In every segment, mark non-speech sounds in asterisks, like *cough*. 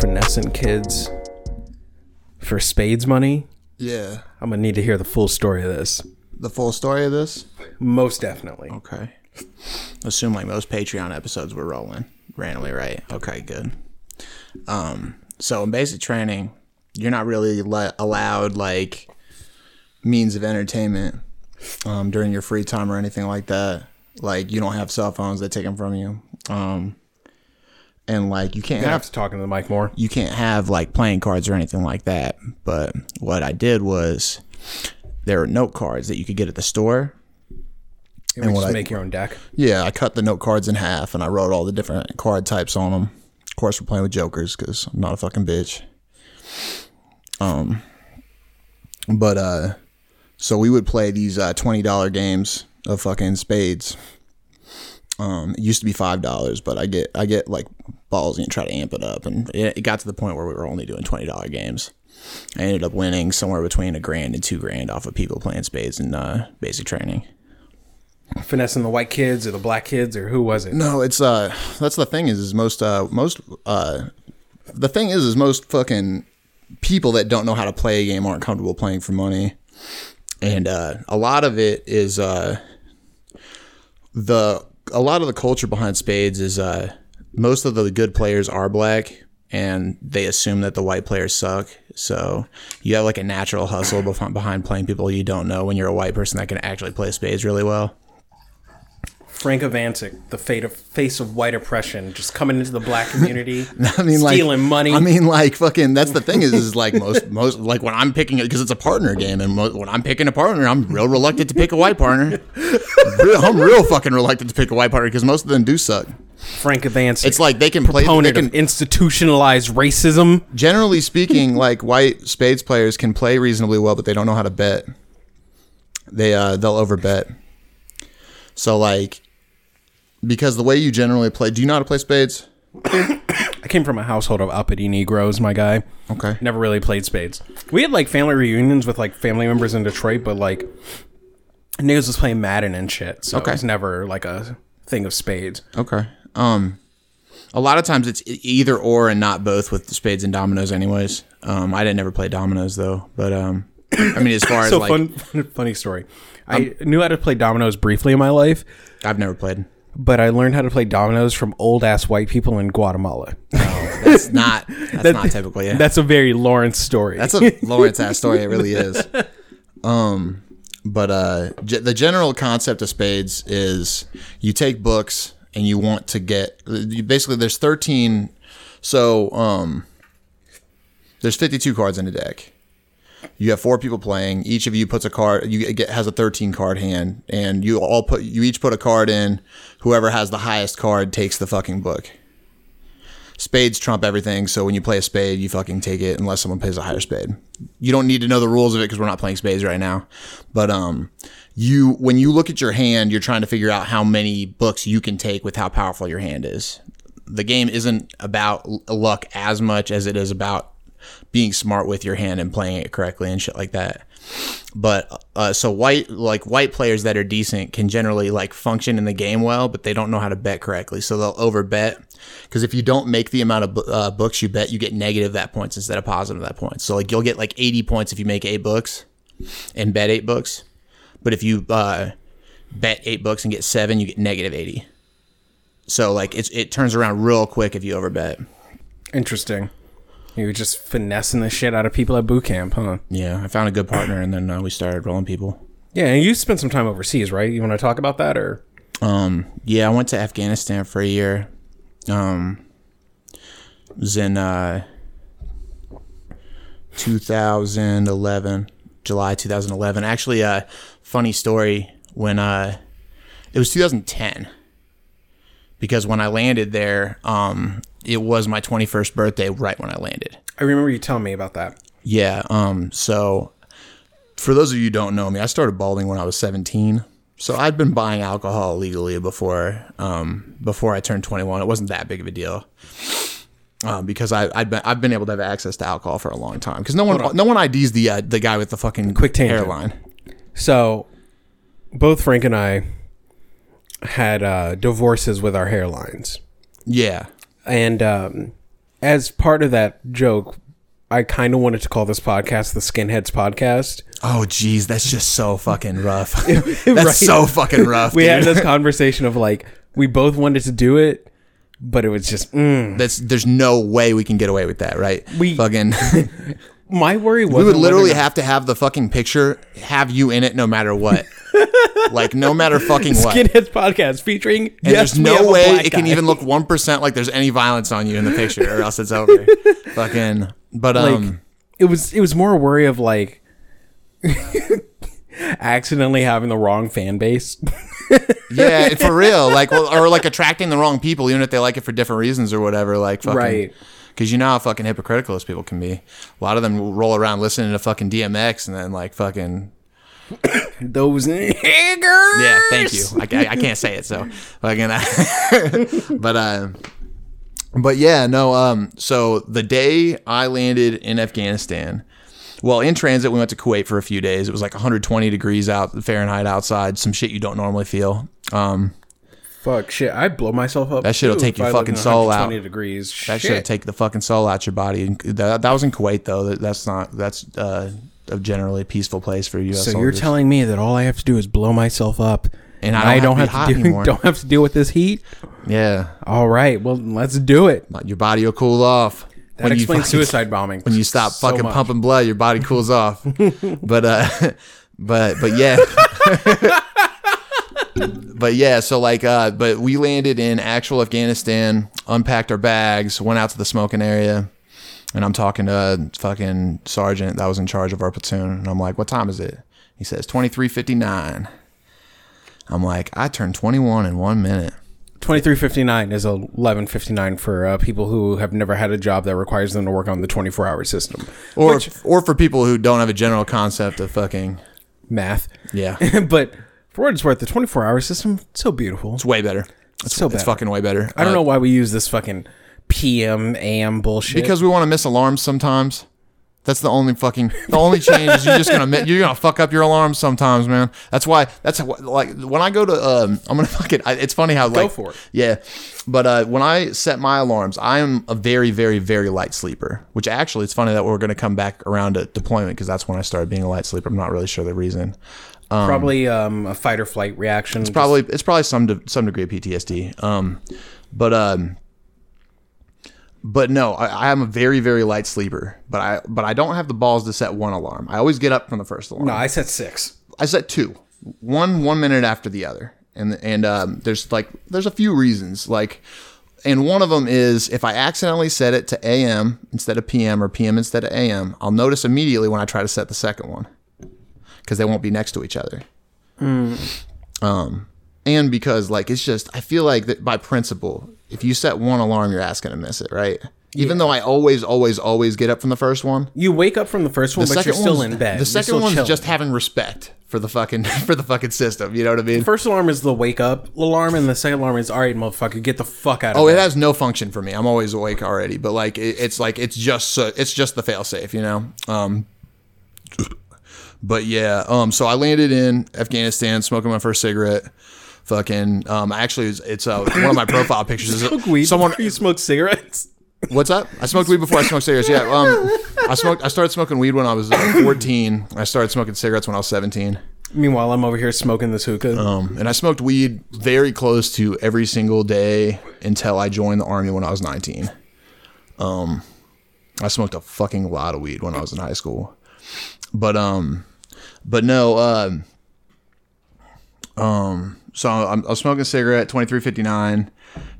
finessing kids for spades money, Yeah. I'm gonna need to hear the full story of this. The full story of this? Most definitely. Okay. Assume like most Patreon episodes were rolling randomly, right? Okay, good. Um, so in basic training, you're not really le- allowed like means of entertainment um, during your free time or anything like that. Like you don't have cell phones; they take them from you. Um, and like you can't I have have to talk into the mic more. you can't have like playing cards or anything like that. But what I did was there were note cards that you could get at the store. You and what just I- make your own deck. Yeah, I cut the note cards in half and I wrote all the different card types on them. Of course, we're playing with jokers because I'm not a fucking bitch. Um, but uh, so we would play these uh twenty dollar games of fucking spades. Um, it used to be five dollars, but I get I get like ballsy and try to amp it up, and it, it got to the point where we were only doing twenty dollar games. I ended up winning somewhere between a grand and two grand off of people playing spades and uh, basic training. Finessing the white kids or the black kids or who was it? No, it's uh that's the thing is is most uh most uh the thing is is most fucking people that don't know how to play a game aren't comfortable playing for money. And uh a lot of it is uh the a lot of the culture behind spades is uh most of the good players are black and they assume that the white players suck. So you have like a natural hustle behind playing people you don't know when you're a white person that can actually play spades really well. Frank Ivancic, the fate of face of white oppression, just coming into the black community, *laughs* I mean, like stealing money. I mean, like fucking. That's the thing is, is like most most like when I'm picking it because it's a partner game, and mo- when I'm picking a partner, I'm real reluctant to pick a white partner. *laughs* real, I'm real fucking reluctant to pick a white partner because most of them do suck. Frank Ivancic, It's like they can play. They can, institutionalize racism. generally speaking, like white spades players can play reasonably well, but they don't know how to bet. They uh they'll overbet. So like, because the way you generally play, do you know how to play spades? *coughs* I came from a household of uppity Negroes, my guy. Okay. Never really played spades. We had like family reunions with like family members in Detroit, but like niggas was playing Madden and shit. So Okay. it was never like a thing of spades. Okay. Um, a lot of times it's either or and not both with spades and dominoes. Anyways, um, I didn't ever play dominoes though. But um, I mean, as far *coughs* as So like, fun, *laughs* funny story. I knew how to play dominoes briefly in my life, I've never played. But I learned how to play dominoes from old ass white people in Guatemala. That's not. That's not typical. Yeah. That's a very Lawrence story. That's a Lawrence ass story. It really is. *laughs* Um, but uh, ge- the general concept of spades is you take books and you want to get you basically there's 13 so um there's 52 cards in a deck you have four people playing. Each of you puts a card you get has a 13 card hand and you all put you each put a card in. Whoever has the highest card takes the fucking book. Spades trump everything so when you play a spade you fucking take it unless someone plays a higher spade. You don't need to know the rules of it because we're not playing spades right now. But um you when you look at your hand you're trying to figure out how many books you can take with how powerful your hand is. The game isn't about luck as much as it is about being smart with your hand and playing it correctly and shit like that. But uh, so white like white players that are decent can generally like function in the game well but they don't know how to bet correctly. So they'll overbet because if you don't make the amount of uh, books you bet you get negative that points instead of positive that points. So like you'll get like 80 points if you make eight books and bet eight books. But if you uh, bet eight books and get seven you get negative 80 so like it's, it turns around real quick if you overbet. Interesting. You were just finessing the shit out of people at boot camp, huh? yeah i found a good partner and then uh, we started rolling people Yeah, and you spent some time overseas, right? You want to talk about that, or Um, yeah, I went to Afghanistan for a year. Um, was in uh, 2011, July 2011. Actually, uh, funny story when uh, it was 2010 because when I landed there, um, it was my 21st birthday right when I landed. I remember you telling me about that. Yeah. Um. So, for those of you who don't know me, I started balding when I was 17. So I'd been buying alcohol legally before. Um. Before I turned 21, it wasn't that big of a deal. Um, because I, I've been I've been able to have access to alcohol for a long time. Because no one no one IDs the uh, the guy with the fucking Quick tangent. hairline. So, both Frank and I had uh, divorces with our hairlines, Yeah. And um, as part of that joke, I kind of wanted to call this podcast the Skinheads Podcast. Oh, geez, that's just so fucking rough. *laughs* *laughs* that's Right. so fucking rough. We dude. had this conversation of like we both wanted to do it, but it was just mm. That's there's no way we can get away with that, right? We- fucking *laughs* my worry was we would literally have to have the fucking picture have you in it no matter what. *laughs* like no matter fucking what. Skinheads Podcast featuring. and yes, there's no way it can guy. even look *laughs* one percent like there's any violence on you in the picture, or else it's over. *laughs* fucking. But like um, it was it was more a worry of like accidentally having the wrong fan base. yeah, for real. Like, well, or like attracting the wrong people, even if they like it for different reasons or whatever. Like, fucking, Right. Because you know how fucking hypocritical those people can be. A lot of them will roll around listening to fucking DMX and then like fucking *coughs* Those niggers. Yeah, thank you. I, I, I can't say it, so fucking. *laughs* but uh, but yeah, no. Um, so the day I landed in Afghanistan, well, in transit we went to Kuwait for a few days. It was like 120 degrees out Fahrenheit outside, some shit you don't normally feel. Um, Fuck shit! I blow myself up. That shit'll take your fucking soul out. 120 degrees. that shit. should take the fucking soul out your body. That, that was in Kuwait though. That, that's not. That's uh, a generally peaceful place for U.S. So you're telling me that all I have to do is blow myself up, And I don't have to be hot to do *laughs* anymore. don't have to deal with this heat. yeah, All right, well let's do it. your body will cool off. That you explains fucking- suicide bombing. when you stop so fucking much. pumping blood, your body cools off. *laughs* but uh, *laughs* but but yeah. But yeah, so like uh, but we landed in actual Afghanistan, unpacked our bags, went out to the smoking area, and I'm talking to a fucking sergeant that was in charge of our platoon, and I'm like, "What time is it?" He says, "23:59." I'm like, "I turned 21 in one minute." 2359 is 1159 for uh, people who have never had a job that requires them to work on the 24 hour system. Or or for people who don't have a general concept of fucking Math. yeah, *laughs* but for what it's worth, the 24 hour system, so beautiful. It's way better. It's, so it's fucking way better. I don't Uh, know why we use this fucking PM, AM bullshit. because we want to miss alarms sometimes. That's the only fucking the only change is you're just gonna mi- you're gonna fuck up your alarms sometimes, man. That's why that's how, like when I go to um I'm gonna *laughs* fucking I, it's funny how like for it. yeah, but uh when I set my alarms I am a very very very light sleeper. Which actually it's funny that we're gonna come back around to deployment because that's when I started being a light sleeper. I'm not really sure the reason. Probably um, a fight or flight reaction. It's Probably it's probably some de- some degree of PTSD. Um, but um, but no, I, I am a very very light sleeper. But I but I don't have the balls to set one alarm. I always get up from the first alarm. No, I set six. I set two, one one minute after the other, and and um, there's like there's a few reasons like. And one of them is if I accidentally set it to AM instead of PM or PM instead of AM, I'll notice immediately when I try to set the second one because they won't be next to each other. Um, and because like it's just I feel like that by principle, if you set one alarm, you're asking to miss it, right? Even though I always, always, always get up from the first one, You wake up from the first one, the but you're still in bed. The second one's chilling. just having respect for the fucking *laughs* for the fucking system. You know what I mean? First alarm is the wake up alarm, and the second alarm is all right, motherfucker, get the fuck out of Oh, it has no function for me. I'm always awake already, but like it, it's like it's just so it's just the fail safe, you know. Um, but yeah, um, so I landed in Afghanistan, smoking my first cigarette. Fucking, um, actually, it's, it's uh, one of my profile *laughs* pictures. Is Smoke weed. someone? you smoke cigarettes. What's up? I smoked weed before I smoked cigarettes. Yeah, um, I smoked. I started smoking weed when I was uh, 14. I started smoking cigarettes when I was 17. Meanwhile, I'm over here smoking this hookah. Um, and I smoked weed very close to every single day until I joined the army when I was 19. Um, I smoked a fucking lot of weed when I was in high school, but um, but no, um, um, so I'm, I was smoking a cigarette, 2359,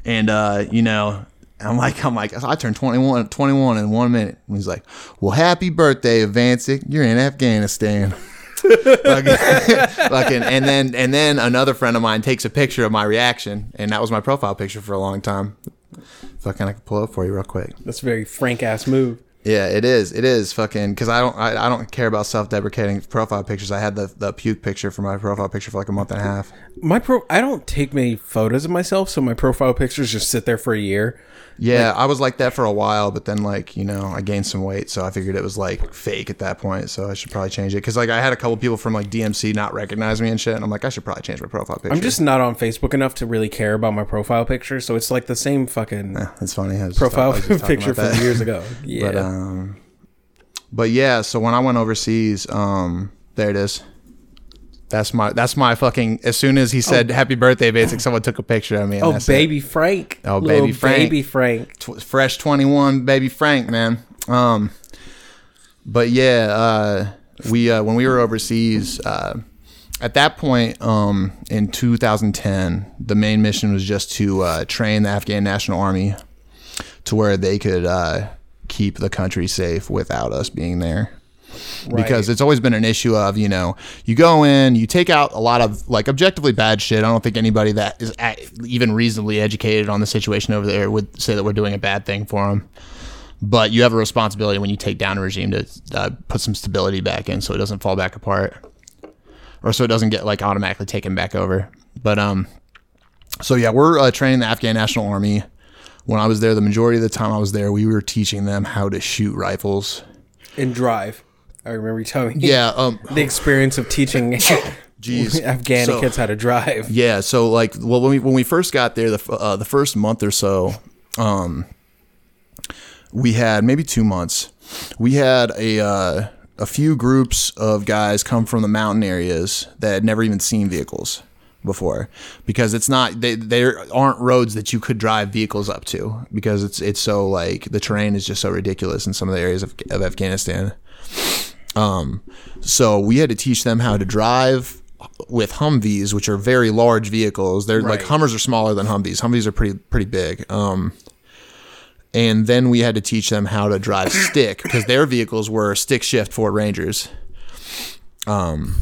and uh, you know. I'm like, I'm like, I turned 21, 21 in one minute. And he's like, well, happy birthday, Ivancic. You're in Afghanistan. *laughs* fucking, *laughs* fucking, and then and then another friend of mine takes a picture of my reaction, and that was my profile picture for a long time. Fucking, I can pull up for you real quick. That's a very frank ass move. Yeah, it is. It is fucking because I don't I, I don't care about self deprecating profile pictures. I had the the puke picture for my profile picture for like a month and a half. My pro, I don't take many photos of myself, so my profile pictures just sit there for a year. Yeah, I was like that for a while, but then like you know I gained some weight, so I figured it was like fake at that point. So I should probably change it because like I had a couple people from like DMC not recognize me and shit, and I'm like I should probably change my profile picture. I'm just not on Facebook enough to really care about my profile picture, so it's like the same fucking It's funny. I was just- profile *laughs* picture from years ago. *laughs* Yeah. But um, but yeah. So when I went overseas, um, there it is. That's my that's my fucking. As soon as he said "Happy Birthday," basic, someone took a picture of me. And oh, that's it. baby Frank. Oh, Little baby Frank. Baby Frank. Tw- fresh 21 baby frank man um but yeah uh we uh when we were overseas uh at that point um in 2010 the main mission was just to uh train the afghan national army to where they could uh keep the country safe without us being there because it's always been an issue of you know you go in you take out a lot of like objectively bad shit. I don't think anybody that is even reasonably educated on the situation over there would say that we're doing a bad thing for them but you have a responsibility when you take down a regime to uh, put some stability back in so it doesn't fall back apart or so it doesn't get like automatically taken back over. But um so yeah we're uh, training the afghan national army. When i was there the majority of the time i was there we were teaching them how to shoot rifles. And drive. I remember you telling me yeah um the experience of teaching *laughs* Jeez. *laughs* Afghani So- kids how to drive. Yeah, so like, well, when we when we first got there, the uh, the first month or so, um, we had maybe two months. We had a uh, a few groups of guys come from the mountain areas that had never even seen vehicles before because it's not they there aren't roads that you could drive vehicles up to because it's it's so like the terrain is just so ridiculous in some of the areas of, of Afghanistan. Um, so we had to teach them how to drive with Humvees, which are very large vehicles. They're like Hummers are smaller than Humvees. Humvees are pretty pretty big. Um, and then we had to teach them how to drive *coughs* stick because their vehicles were stick shift Ford Rangers. Um,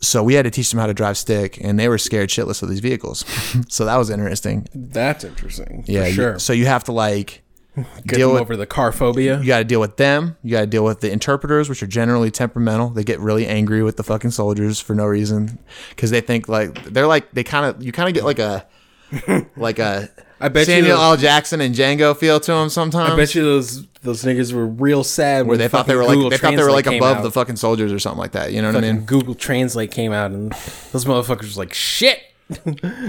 so we had to teach them how to drive stick, and they were scared shitless of these vehicles. *laughs* so that was interesting. That's interesting. Yeah, for you- sure. so you have to like Get deal with over the car phobia. you got to deal with them. You got to deal with the interpreters, which are generally temperamental. They get really angry with the fucking soldiers for no reason because they think like they're like they kind of you kind of get like a *laughs* like a I bet you Samuel those- L. Jackson and Django feel to them sometimes. I bet you those those niggas were real sad where they thought they fucking were like Google they thought they were like above out. the fucking soldiers or something like that. You know what I mean? Google Translate came out and those motherfuckers was like shit.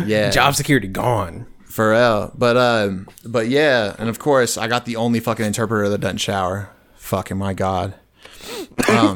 Yeah, *laughs* Job security gone. For real. But um, but yeah, and of course I got the only fucking interpreter that doesn't shower. Fucking my god. Um,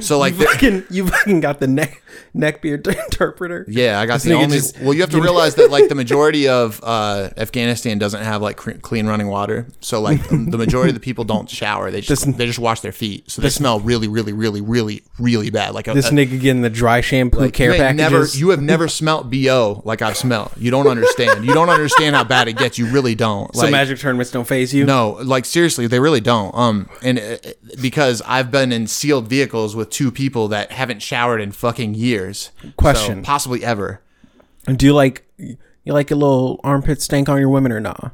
so like the- Fucking, you fucking got the neck neckbeard *laughs* interpreter. Yeah, I got This the only. just well, you have to realize that like the *laughs* majority of uh, Afghanistan doesn't have like clean running water. So like *laughs* the majority of the people don't shower. They just This- they just wash their feet. So they smell really, really, really, really, really bad. Like a, This a- nigga getting the dry shampoo like, care you ain't never you have never smelt bo like I've smelt. You don't understand. You don't understand how bad it gets. You really don't. so Like, magic tournaments don't phase you. no, like seriously, they really don't. Um, and uh, because I've been in sealed vehicles with two people that haven't showered in fucking years. Question. So, possibly ever. And do you like you like a little armpit stank on your women or not?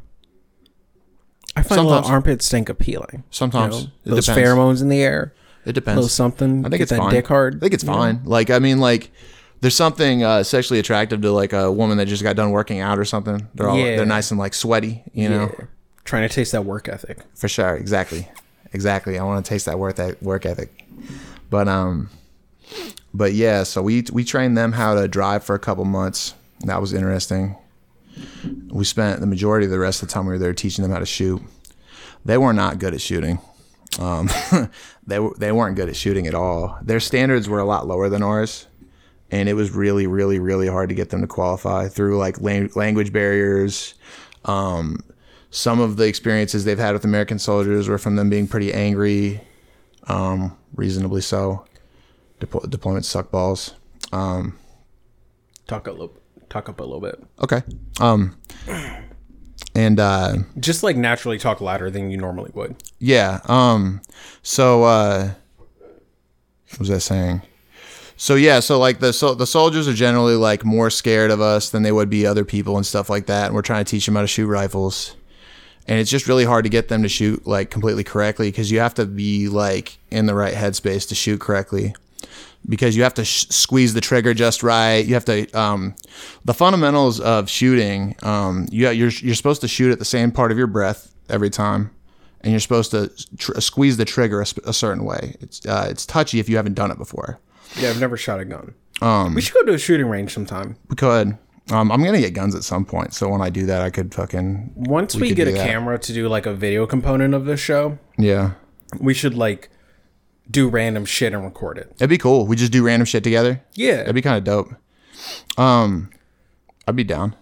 I find a little armpit stank appealing. Sometimes. You know, those depends. pheromones in the air, It a depends. little something. I think it's that fine. dick hard. I think it's you know? fine. Like I mean, like there's something uh, sexually attractive to like a woman that just got done working out or something. They're all Yeah. they're nice and like sweaty, you know. Yeah. Trying to taste that work ethic. For sure, exactly, exactly. I want to taste that work that work ethic. But um, but yeah. So we we trained them how to drive for a couple months. That was interesting. We spent the majority of the rest of the time we were there teaching them how to shoot. They were not good at shooting. Um, *laughs* they they weren't good at shooting at all. Their standards were a lot lower than ours, and it was really, really, really hard to get them to qualify through like lang- language barriers. Um, some of the experiences they've had with American soldiers were from them being pretty angry, um, reasonably so. Depo- deployments suck balls. Um, Talk a little. Talk up a little bit. okay. Um, and uh, Just like naturally talk louder than you normally would. Yeah. Um. So, uh, what was I saying? So yeah. So like the so the soldiers are generally like more scared of us than they would be other people and stuff like that. And we're trying to teach them how to shoot rifles. and it's just really hard to get them to shoot like completely correctly because you have to be like in the right headspace to shoot correctly because you have to sh- squeeze the trigger just right. You have to um, the fundamentals of shooting. Um, you you're you're supposed to shoot at the same part of your breath every time, and you're supposed to tr- squeeze the trigger a, sp- a certain way. It's uh, it's touchy if you haven't done it before. Yeah, I've never shot a gun. Um, we should go to a shooting range sometime. We could. Um, I'm gonna get guns at some point, so when I do that, I could fucking Once we, could get a that. camera to do like a video component of this show, yeah. we should like do random shit and record it. It'd be cool. We just do random shit together. Yeah. That'd be kind of dope. Um, I'd be down.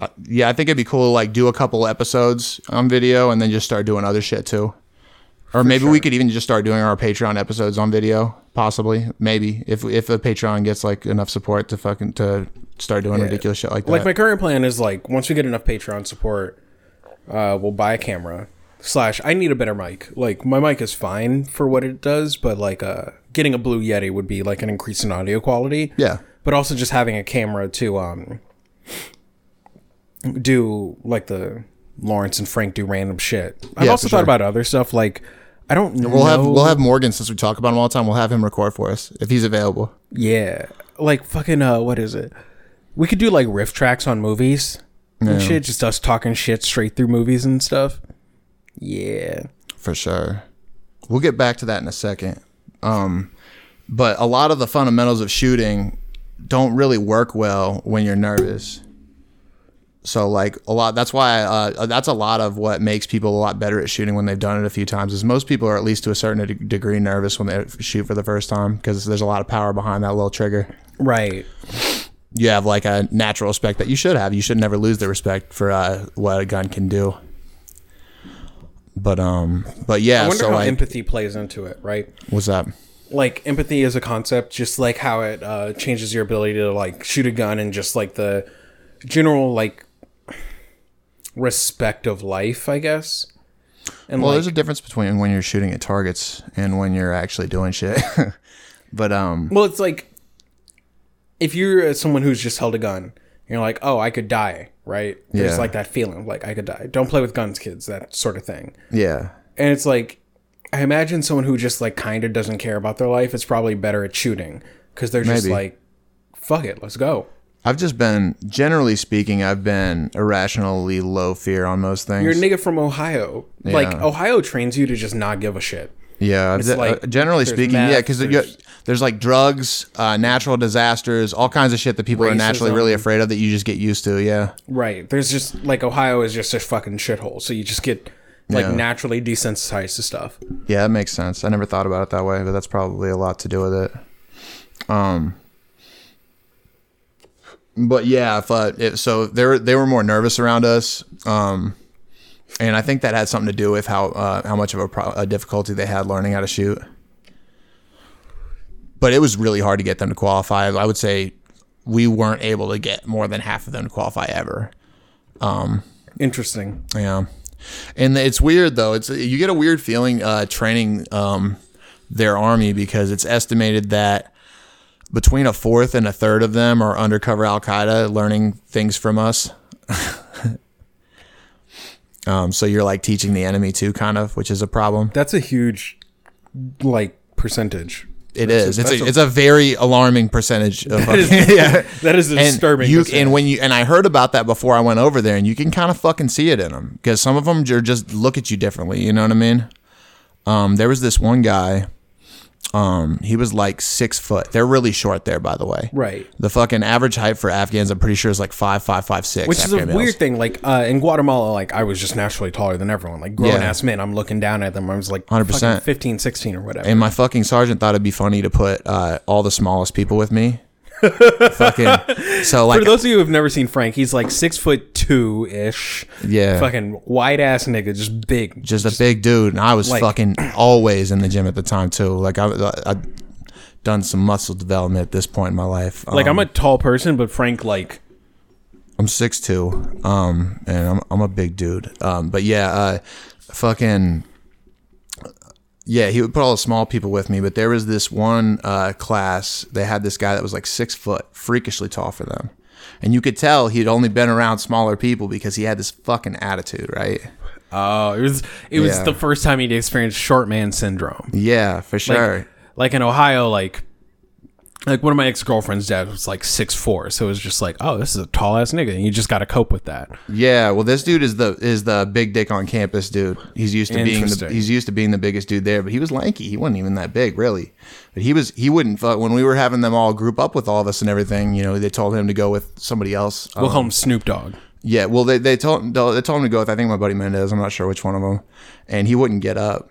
Uh, yeah, I think it'd be cool to like do a couple episodes on video and then just start doing other shit too. Or maybe we could even just start doing our Patreon episodes on video, possibly. Maybe if if the Patreon gets like enough support to fucking to start doing ridiculous shit like that. Like my current plan is like once we get enough Patreon support, uh, we'll buy a camera. Slash, I need a better mic. Like my mic is fine for what it does, but like uh, getting a Blue Yeti would be like an increase in audio quality. yeah, But also just having a camera to um do like the Lawrence and Frank do random shit. I've Yeah, also thought sure. about other stuff. Like I don't know. we'll have we'll have Morgan since we talk about him all the time. We'll have him record for us if he's available. Yeah. Like fucking uh what is it? We could do like riff tracks on movies and shit, just us talking shit straight through movies and stuff. Yeah. For sure. We'll get back to that in a second. Um, but a lot of the fundamentals of shooting don't really work well when you're nervous. So like a lot that's why uh, that's a lot of what makes people a lot better at shooting when they've done it a few times is most people are at least to a certain de- degree nervous when they shoot for the first time because there's a lot of power behind that little trigger. Right. You have like a natural respect that you should have. You should never lose the respect for uh, what a gun can do. But um, but yeah. I wonder so how like, empathy plays into it, right? what's that? Like empathy is a concept, just like how it uh, changes your ability to like shoot a gun and just like the general like respect of life, I guess. And Well, like, there's a difference between when you're shooting at targets and when you're actually doing shit. *laughs* but um, well, it's like if you're someone who's just held a gun, you're like, oh, I could die, right? There's Yeah. like that feeling of like I could die. Don't play with guns, kids. That sort of thing. yeah, And it's like, I imagine someone who just like kind of doesn't care about their life is probably better at shooting because they're just like, fuck it, let's go. I've just been generally speaking, I've been irrationally low fear on most things. You're a nigga from Ohio. Yeah. Like Ohio trains you to just not give a shit. Yeah, I've- like, uh, generally speaking, meth, yeah, because there's- there's like drugs, uh, natural disasters, all kinds of shit that people are naturally really afraid of that you just get used to. Yeah, Right. There's just like Ohio is just a fucking shithole. So you just get like Yeah. naturally desensitized to stuff. yeah, that makes sense. I never thought about it that way, but that's probably a lot to do with it. Um, but yeah, if, uh, it, so they were they were more nervous around us, um, and I think that had something to do with how uh, how much of a, pro- a difficulty they had learning how to shoot. But it was really hard to get them to qualify. I would say we weren't able to get more than half of them to qualify ever. Interesting. Yeah, and it's weird though. It's you get a weird feeling uh, training um, their army because it's estimated that between a fourth and a third of them are undercover Al Qaeda learning things from us. *laughs* um, so you're like teaching the enemy too, kind of, which is a problem. That's a huge like percentage. It That's is. a- It's a, a- it's a very alarming percentage of *laughs* is- yeah. *laughs* That is a and disturbing. you and when you and I heard about that before I went over there, and you can kind of fucking see it in them because some of them are just look at you differently. You know what I mean? Um, there was this one guy. Um, he was like six foot. They're really short there, by the way. right. The fucking average height for Afghans, I'm pretty sure, is like five, five, five, six. Which is a males. weird thing. Like uh, in Guatemala, like I was just naturally taller than everyone. Like grown Yeah. ass men, I'm looking down at them. I was like 100%. 15, 16 or whatever. And my fucking sergeant thought it'd be funny to put uh, all the smallest people with me. Fucking so like For those of you who have never seen Frank, he's like six foot two ish. yeah, Fucking white ass nigga, just big. just a big dude, and I was like- fucking always in the gym at the time too. Like I, I, I'd done some muscle development at this point in my life. Like Um, I'm a tall person, but Frank like I'm six two, um, and I'm I'm a big dude. Um, but yeah, uh, fucking. Yeah, he would put all the small people with me, but there was this one uh, class. They had this guy that was like six foot, freakishly tall for them, and you could tell he'd only been around smaller people because he had this fucking attitude, right? Oh, it was it was Yeah. the first time he'd experienced short man syndrome. Yeah, for Like, sure. like in Ohio, like like one of my ex girlfriend's dad was like six four, so it was just like, oh, this is a tall ass nigga, and you just got to cope with that. Yeah, well, this dude is the is the big dick on campus dude. He's used to being the, he's used to being the biggest dude there, but he was lanky. He wasn't even that big, really. But he was he wouldn't fuck when we were having them all group up with all of us and everything. You know, they told him to go with somebody else. We'll Um, call him Snoop Dogg. yeah, well, they they told they told him to go with I think my buddy Mendez. I'm not sure which one of them, and he wouldn't get up.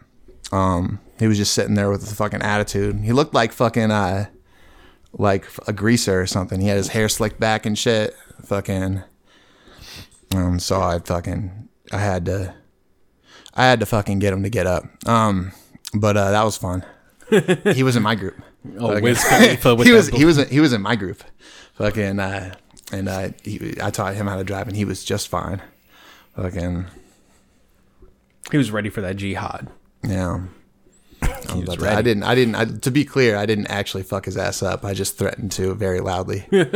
Um, he was just sitting there with a fucking attitude. He looked like fucking uh, like a greaser or something. He had his hair slicked back and shit. Fucking. Um, so I fucking I had to, I had to fucking get him to get up. Um, but uh, that was fun. *laughs* he was in my group. Oh, Fucking- Wiz *laughs* Khalifa with he was he was he was in my group. Fucking uh, and uh, he, I taught him how to drive, and he was just fine. Fucking he was ready for that jihad. yeah. He was But ready. I didn't. I didn't. I, to be clear, I didn't actually fuck his ass up. I just threatened to very loudly. Abdul.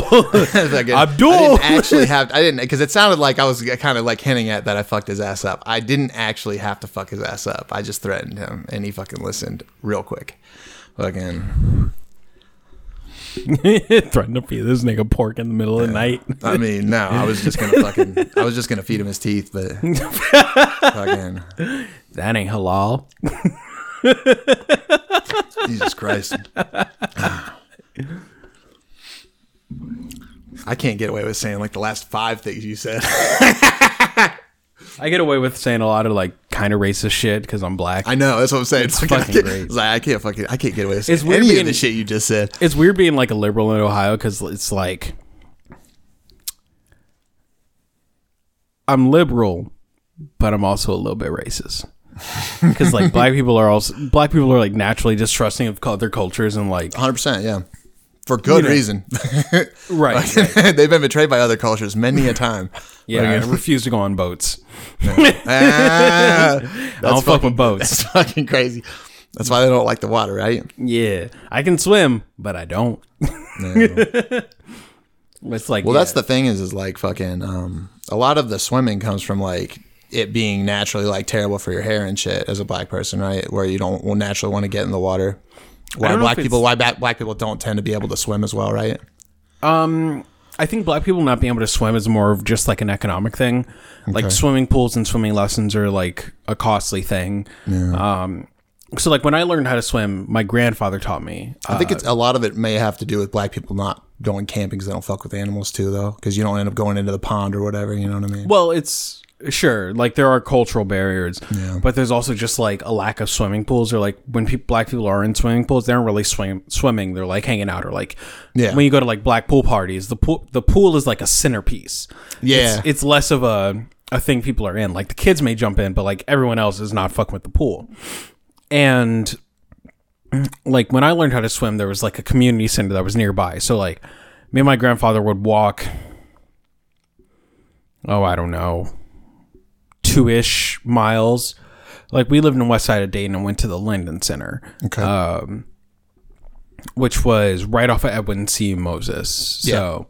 *laughs* Fucking- Abdul! *laughs* I didn't actually have. I didn't because it sounded like I was kind of like hinting at that I fucked his ass up. I didn't actually have to fuck his ass up. I just threatened him, and he fucking listened real quick. Fucking. *laughs* Threatened to feed this nigga pork in the middle of the night. I mean, no, I was just gonna fucking. I was just gonna feed him his teeth, but fucking. That ain't halal. *laughs* Jesus Christ. I can't get away with saying like the last five things you said. *laughs* I get away with saying a lot of like kind of racist shit because I'm black. I know that's what I'm saying. It's *laughs* fucking I great. It's like I can't fucking I can't get away with It's weird any being- of the shit you just said. it's weird being like a liberal in Ohio because it's like I'm liberal, but I'm also a little bit racist. *laughs* Because like black people are also black people are like naturally distrusting of other cultures and like 100. percent Yeah, for good know. reason. *laughs* right, *laughs* They've been betrayed by other cultures many a time. yeah. I refuse to go on boats. ah, I don't fuck fucking with boats. That's fucking crazy. That's why they don't like the water, right? Yeah, I can swim, but I don't. it's like Well, that's the thing is, is like fucking. Um, a lot of the swimming comes from like it being naturally like terrible for your hair and shit as a black person, right? Where you don't naturally want to get in the water. Why black people? Why black people don't tend to be able to swim as well, right? Um, I think black people not being able to swim is more of just like an economic thing. Like swimming pools and swimming lessons are like a costly thing. Um, so like when I learned how to swim, my grandfather taught me. I think it's a lot of it may have to do with black people not going camping because they don't fuck with animals too, though. Because you don't end up going into the pond or whatever. You know what I mean? Well, it's sure like there are cultural barriers, Yeah. but there's also just like a lack of swimming pools or like when people black people are in swimming pools, they aren't really swim swimming. They're like hanging out or like Yeah. when you go to like black pool parties, the pool the pool is like a centerpiece. Yeah. it's, it's less of a a thing people are in. Like the kids may jump in, but like everyone else is not fucking with the pool. And like when I learned how to swim, there was like a community center that was nearby. So like me and my grandfather would walk oh, I don't know, two ish miles. Like we lived in the west side of Dayton and went to the Linden Center, Okay. um, which was right off of Edwin C. Moses. So,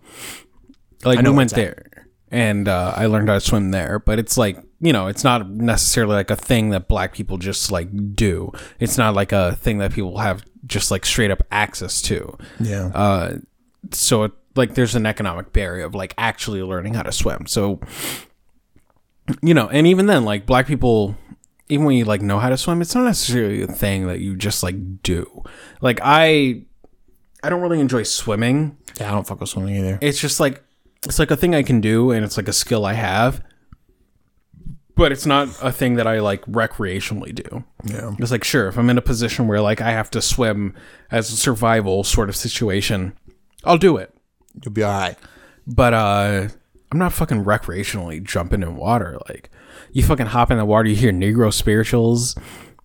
like, know we went at. there and uh, I learned how to swim there. But it's like, you know, it's not necessarily like a thing that black people just like do. It's not like a thing that people have just like straight up access to yeah. uh so it, like there's an economic barrier of like actually learning how to swim so you know and even then like black people even when you like know how to swim it's not necessarily a thing that you just like do like i i don't really enjoy swimming yeah. I don't fuck with swimming either. it's just like it's like a thing i can do and it's like a skill i have but it's not a thing that i like recreationally do Yeah. it's like sure, if I'm in a position where like I have to swim as a survival sort of situation, I'll do it. You'll be all right. But uh I'm not fucking recreationally jumping in water. Like you fucking hop in the water, you hear Negro spirituals,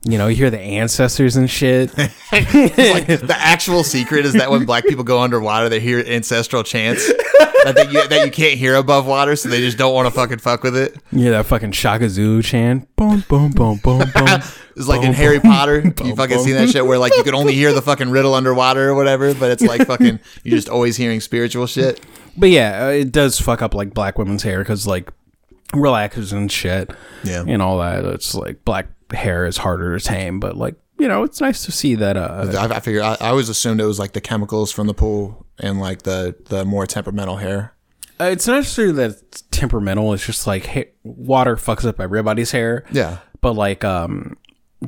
you know, you hear the ancestors and shit. *laughs* the actual secret is that when black people go underwater, they hear ancestral chants that, you, that you can't hear above water, so they just don't want to fucking fuck with it. Yeah, that fucking Shaka Zulu chant. Boom, boom, boom, boom, boom. *laughs* It's like in Harry Potter. *laughs* You fucking see that shit where like you can only hear the fucking riddle underwater or whatever, but it's like fucking you're just always hearing spiritual shit. But yeah, uh, it does fuck up like black women's hair because like relaxers and shit, Yeah. and all that. It's like black hair is harder to tame, but like you know, it's nice to see that. Uh, I, I figure I, I always assumed it was like the chemicals from the pool and like the the more temperamental hair. uh, it's not necessarily that it's temperamental. It's just like ha- water fucks up everybody's hair. Yeah. but like um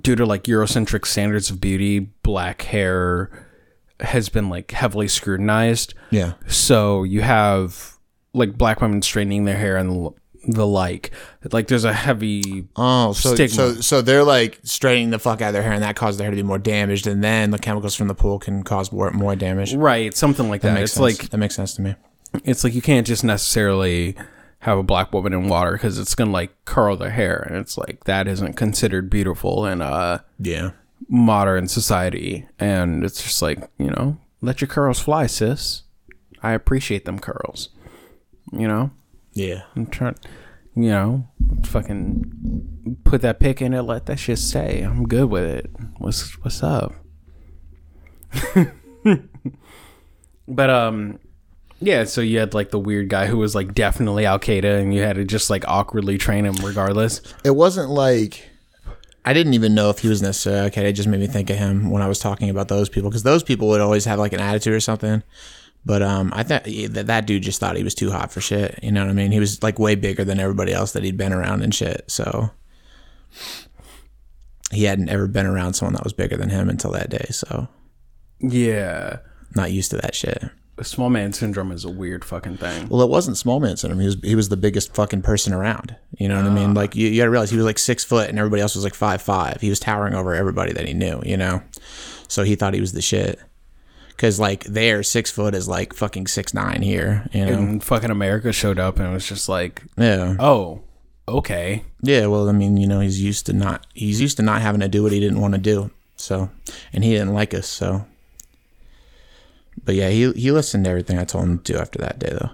due to like eurocentric standards of beauty black hair has been like heavily scrutinized Yeah. so you have like black women straightening their hair and the, like like there's a heavy Oh, so Stigma. so so they're like straightening the fuck out of their hair, and that causes their hair to be more damaged, and then the chemicals from the pool can cause more, more damage. right something like that, Makes it's sense. like that makes sense to me. it's like you can't just necessarily have a black woman in water because it's gonna like curl their hair and it's like that isn't considered beautiful and uh Yeah. Modern society and it's just like you know let your curls fly sis. I appreciate them curls you know? Yeah. i'm trying you know fucking put that pick in it let that shit stay. I'm good with it. What's what's up? *laughs* But um yeah so you had like the weird guy who was like definitely al-qaeda and you had to just like awkwardly train him regardless? It wasn't like I didn't even know if he was necessarily okay. It just made me think of him when I was talking about those people because those people would always have like an attitude or something. But um, I thought that that dude just thought he was too hot for shit. You know what I mean? He was like way bigger than everybody else that he'd been around and shit. So he hadn't ever been around someone that was bigger than him until that day. So yeah not used to that shit. Small man syndrome is a weird fucking thing Well, it wasn't small man syndrome. He was he was the biggest fucking person around. You know what I mean? Ah. Like you, you got to realize he was like six foot, and everybody else was like five five. He was towering over everybody that he knew. You know, so he thought he was the shit. Cause like there, six foot is like fucking six nine here. You know? and fucking America showed up and it was just like, Yeah, oh, okay. yeah. Well, I mean, you know, he's used to not he's used to not having to do what he didn't want to do. So, and he didn't like us. So, but yeah, he he listened to everything I told him to do after that day, though.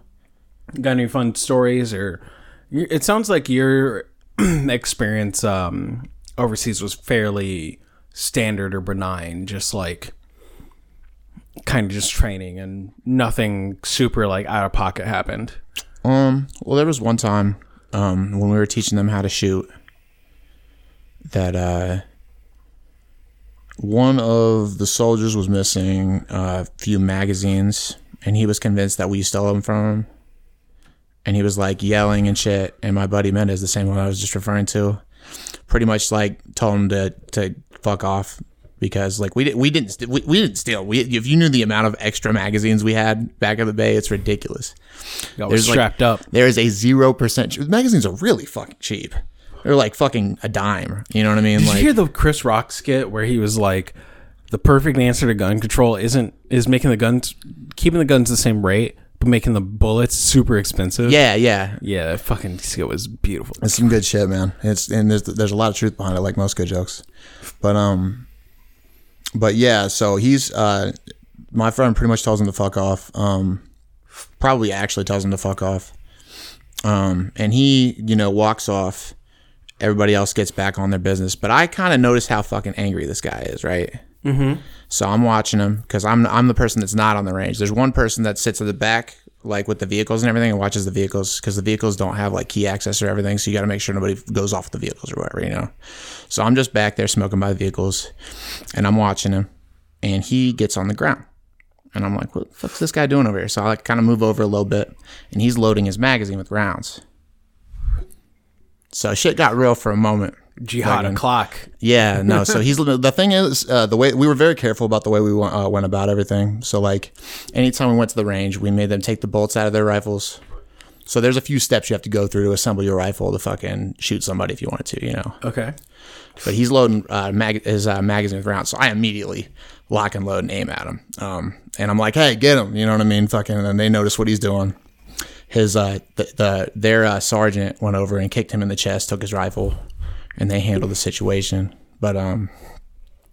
Got any fun stories or? It sounds like your *clears throat* experience um, overseas was fairly standard or benign, just like kind of just training and nothing super like out of pocket happened. Um, well, there was one time um, when we were teaching them how to shoot that uh, one of the soldiers was missing a few magazines, and he was convinced that we stole them from him. And he was like yelling and shit. And my buddy Mendez, the same one I was just referring to, pretty much like told him to to fuck off because like we didn't we didn't st- we, we didn't steal. We if you knew the amount of extra magazines we had back in the bay, it's ridiculous. Got There's, like- strapped up. There is a zero percent. Magazines are really fucking cheap. They're like fucking a dime. You know what I mean? Did Like you hear the Chris Rock skit where he was like, "The perfect answer to gun control isn't is making the guns keeping the guns the same rate, but making the bullets super expensive." yeah, yeah. yeah. That fucking skit was beautiful. It's some good shit, man. It's and there's there's a lot of truth behind it, like most good jokes. But um, but yeah. So he's uh, my friend pretty much tells him to fuck off. Um, probably actually tells him to fuck off. Um, and he you know walks off. Everybody else gets back on their business, but I kind of notice how fucking angry this guy is, right? Mm-hmm. So I'm watching him because I'm I'm the person that's not on the range. There's one person that sits at the back, like with the vehicles and everything, and watches the vehicles because the vehicles don't have like key access or everything. So you got to make sure nobody goes off the vehicles or whatever, you know. So I'm just back there smoking by the vehicles, and I'm watching him, and he gets on the ground, and I'm like, what the fuck's this guy doing over here? So I like kind of move over a little bit, and he's loading his magazine with rounds. So shit got real for a moment. Jihad Fucking- o'clock. Yeah, *laughs* no. So he's the thing is uh, the way we were very careful about the way we went, uh, went about everything. So like, anytime we went to the range, we made them take the bolts out of their rifles. So there's a few steps you have to go through to assemble your rifle to fucking shoot somebody if you wanted to, you know. Okay. But he's loading uh, mag- his uh, magazine with rounds, so I immediately lock and load and aim at him. Um, and I'm like, "Hey, get him!" You know what I mean? Fucking, and they notice what he's doing. His uh, the, the their uh, sergeant went over and kicked him in the chest, took his rifle, and they handled the situation. But um,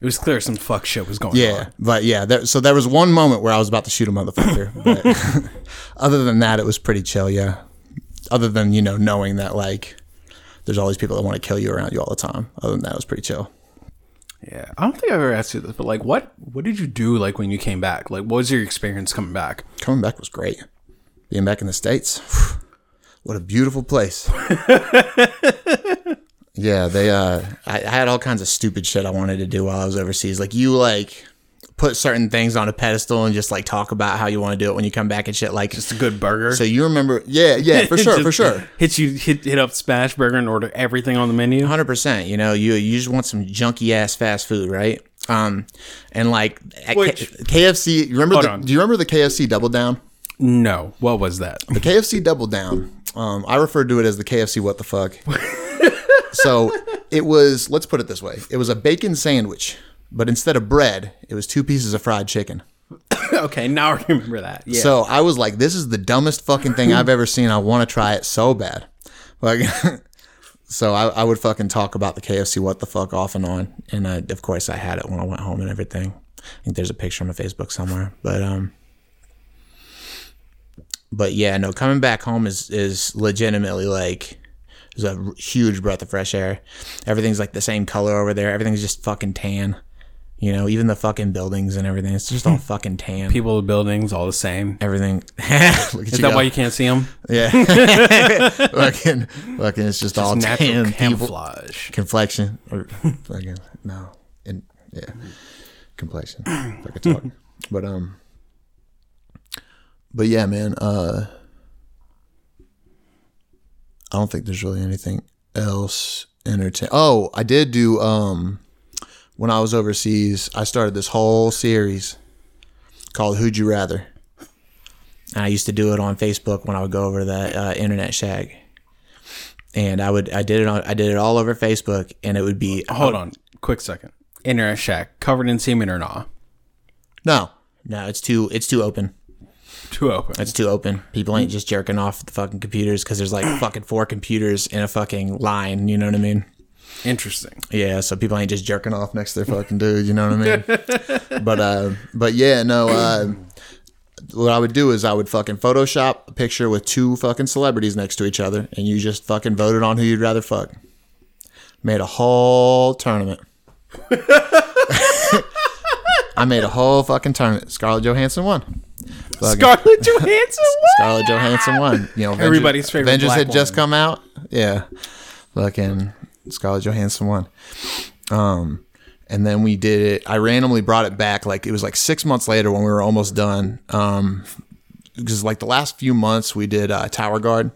It was clear some fuck shit was going yeah, on. Yeah, but yeah. There, so there was one moment where I was about to shoot a motherfucker. *laughs* But other than that, it was pretty chill. Yeah. Other than you know knowing that like there's all these people that want to kill you around you all the time. Other than that, it was pretty chill. Yeah, I don't think I've ever asked you this, but like, what what did you do like when you came back? Like, what was your experience coming back? Coming back was great. Being back in the states, *sighs* what a beautiful place. *laughs* yeah, they. Uh, I, I had all kinds of stupid shit I wanted to do while I was overseas. Like you, like put certain things on a pedestal and just like talk about how you want to do it when you come back and shit. Like Just a good burger. so, you remember? Yeah, yeah, *laughs* for sure, for sure. Hit you hit hit up Smash Burger and order everything on the menu. Hundred percent. You know, you you just want some junky ass fast food, right? Um, and like at K- KFC. Remember? The, do you remember the KFC Double Down? No, what was that? The KFC Double Down. Um, I referred to it as the KFC What the fuck. *laughs* so it was. Let's put it this way: it was a bacon sandwich, but instead of bread, it was two pieces of fried chicken. *coughs* okay, now I remember that. Yeah. So I was like, "This is the dumbest fucking thing I've ever seen. I want to try it so bad." Like, *laughs* so I, I would fucking talk about the KFC what the fuck off and on, and I, of course I had it when I went home and everything. I think there's a picture on my Facebook somewhere, but um, but yeah, no, coming back home is is legitimately like. It's a huge breath of fresh air. Everything's like the same color over there. Everything's just fucking tan. You know, even the fucking buildings and everything. It's just all fucking tan people, buildings, all the same. everything. *laughs* Is that go. why you can't see them? Yeah, *laughs* fucking, fucking. It's just, all Natural tan people camouflage. complexion *laughs* or fucking no, and yeah, complexion. Fucking talk, but um, but yeah, man. Uh, I don't think there's really anything else entertain. Oh, I did do um, when I was overseas. I started this whole series called "Who'd You Rather." And I used to do it on Facebook when I would go over to that uh, internet shag. and I would I did it on I did it all over Facebook, and it would be Hold on, quick second. Internet shag covered in semen or not? no, no, it's too it's too open. Too open. It's too open. People ain't just jerking off the fucking computers because there's like fucking four computers in a fucking line. You know what I mean? Interesting. Yeah, so people ain't just jerking off next to their fucking dude. You know what I mean? *laughs* but uh, but yeah, no. Uh, what I would do is I would fucking Photoshop a picture with two fucking celebrities next to each other, and you just fucking voted on who you'd rather fuck. Made a whole tournament. *laughs* *laughs* I made a whole fucking tournament. Scarlett Johansson won. Scarlett Johansson. *laughs* Scarlett Johansson won. You know, Everybody's favorite Avengers had just come out. Yeah, fucking Scarlett Johansson won. Um, and then we did it. I randomly brought it back. Like it was like six months later when we were almost done. Um, because like the last few months we did uh, Tower Guard,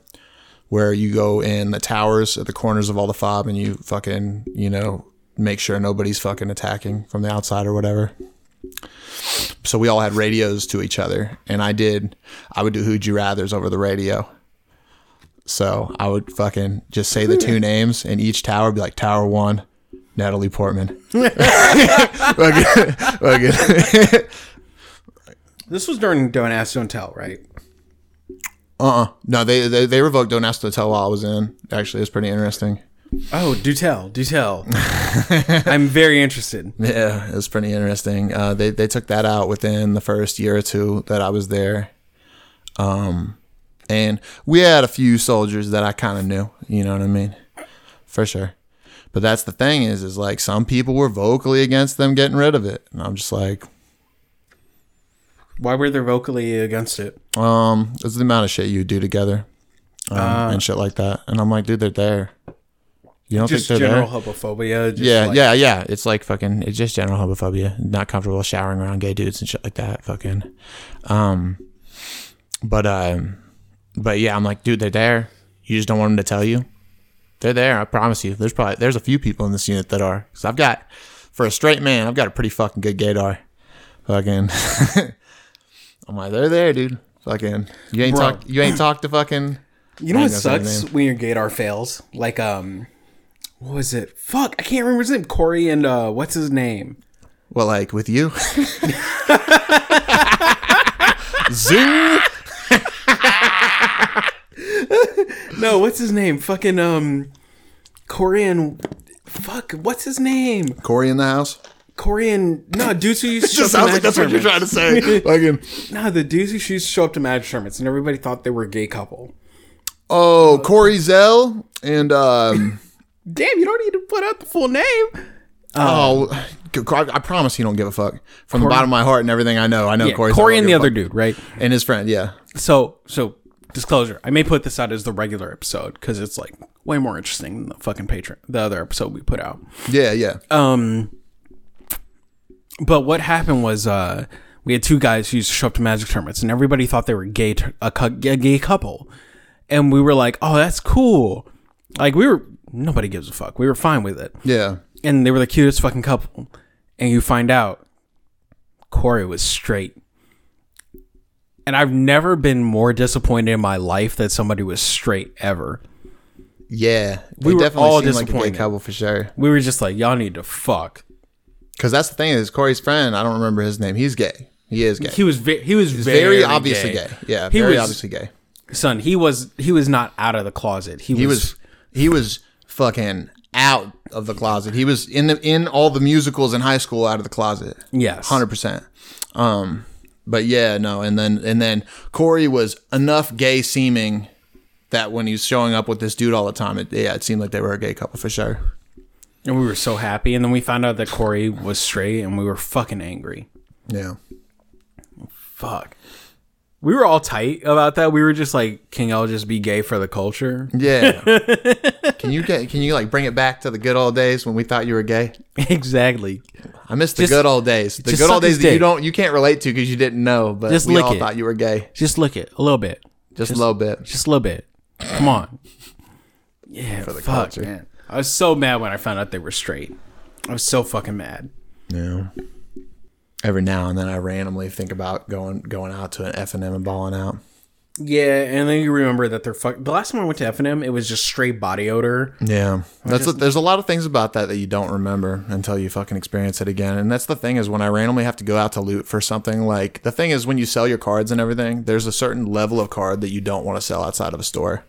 where you go in the towers at the corners of all the fob and you fucking you know make sure nobody's fucking attacking from the outside or whatever so we all had radios to each other and i did i would do who'd you rather's over the radio. So i would fucking just say the two hmm. names and each tower would be like tower one natalie portman. *laughs* *laughs* *laughs* This was during Don't Ask, Don't Tell, right? uh-uh. No they, they they revoked don't ask Don't tell while i was in. Actually it's pretty interesting Oh, do tell, do tell. *laughs* I'm very interested. Yeah, it was pretty interesting. Uh, they they took that out within the first year or two that I was there, um, and we had a few soldiers that I kind of knew. You know what I mean, for sure. But that's the thing is, is like some people were vocally against them getting rid of it, and I'm just like, Why were they vocally against it? um, it's the amount of shit you do together, um, and shit like that. And I'm like, dude, they're there. You don't Just think they're general there? homophobia. Just yeah, like- yeah, yeah. It's like fucking. It's just general homophobia. Not comfortable showering around gay dudes and shit like that. Fucking. Um. But um. But yeah, I'm like, dude, they're there. You just don't want them to tell you. They're there. I promise you. There's probably there's a few people in this unit that are. Cause I've got, for a straight man, I've got a pretty fucking good gaydar. Fucking. *laughs* I'm like, they're there, dude. Fucking. You ain't Bro. talk. You ain't talked to fucking. You know what ain't gonna say sucks when your gaydar fails? Like um, what was it? Fuck, I can't remember his name. Corey and uh, what's his name? Well, like with you. Zoo. No, what's his name? Fucking um, Corey and fuck, what's his name? Corey in the house. Corey and no dudes who used to show Just up to sounds like magic that's what you're trying to say. *laughs* Fucking. *laughs* No, the dudes who used to show up to magic tournaments, and everybody thought they were a gay couple. Oh, Corey Zell and um, Damn, you don't need to put out the full name. oh, I promise you don't give a fuck. From the bottom of my heart and everything I know, I know Yeah, Corey's Corey and the other dude, right? and his friend. Yeah, So, so disclosure. I may put this out as the regular episode because it's like way more interesting than the fucking patron, the other episode we put out. yeah, yeah. Um, but what happened was, uh, we had two guys who used to show up to magic tournaments, and everybody thought they were gay, a, a gay couple, and we were like, "Oh, that's cool." Like we were, nobody gives a fuck. We were fine with it, yeah. and they were the cutest fucking couple. And you find out Corey was straight. And I've never been more disappointed in my life that somebody was straight ever. Yeah, We were definitely all seem like a gay disappointed. couple for sure. We were just like, y'all need to fuck. Because that's the thing is Corey's friend. I don't remember his name. He's gay. He is gay. He was ve- he was very, very, obviously gay. Yeah, He very was- obviously gay. Son, he was he was not out of the closet. He, He was, was he was fucking out of the closet. He was in the in all the musicals in high school out of the closet. yes, Hundred percent. Um, but yeah, no, and then and then Corey was enough gay seeming that when he was showing up with this dude all the time, it, yeah, it seemed like they were a gay couple for sure. and we were so happy. And then we found out that Corey was straight, and we were fucking angry. Yeah. Fuck. We were all tight about that. We were just like, "Can y'all just be gay for the culture?" Yeah. *laughs* can you get can you like bring it back to the good old days when we thought you were gay? exactly. I miss the Just- good old days. The good old days that you don't you can't relate to because you didn't know, but Just we lick all it. thought you were gay. Just lick it a little bit. Just, a little bit. Just a little bit. Come on. Yeah, for the fuck, culture. man. I was so mad when I found out they were straight. I was so fucking mad. Yeah. Every now and then I randomly think about going going out to an F and M and balling out. Yeah, and then you remember that they're fuck. The last time I went to F and M, it was just straight body odor. Yeah, that's a, there's a lot of things about that that you don't remember until you fucking experience it again. And that's the thing is when I randomly have to go out to loot for something. Like the thing is when you sell your cards and everything, there's a certain level of card that you don't want to sell outside of a store.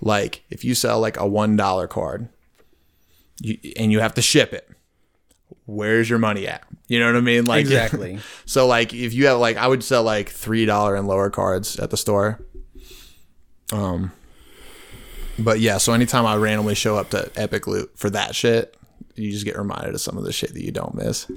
Like if you sell like a one dollar card, you, and you have to ship it, where's your money at? You know what I mean? Like Exactly. *laughs* so like if you have like I would sell like three dollar and lower cards at the store. Um but yeah, so anytime I randomly show up to Epic Loot for that shit, you just get reminded of some of the shit that you don't miss.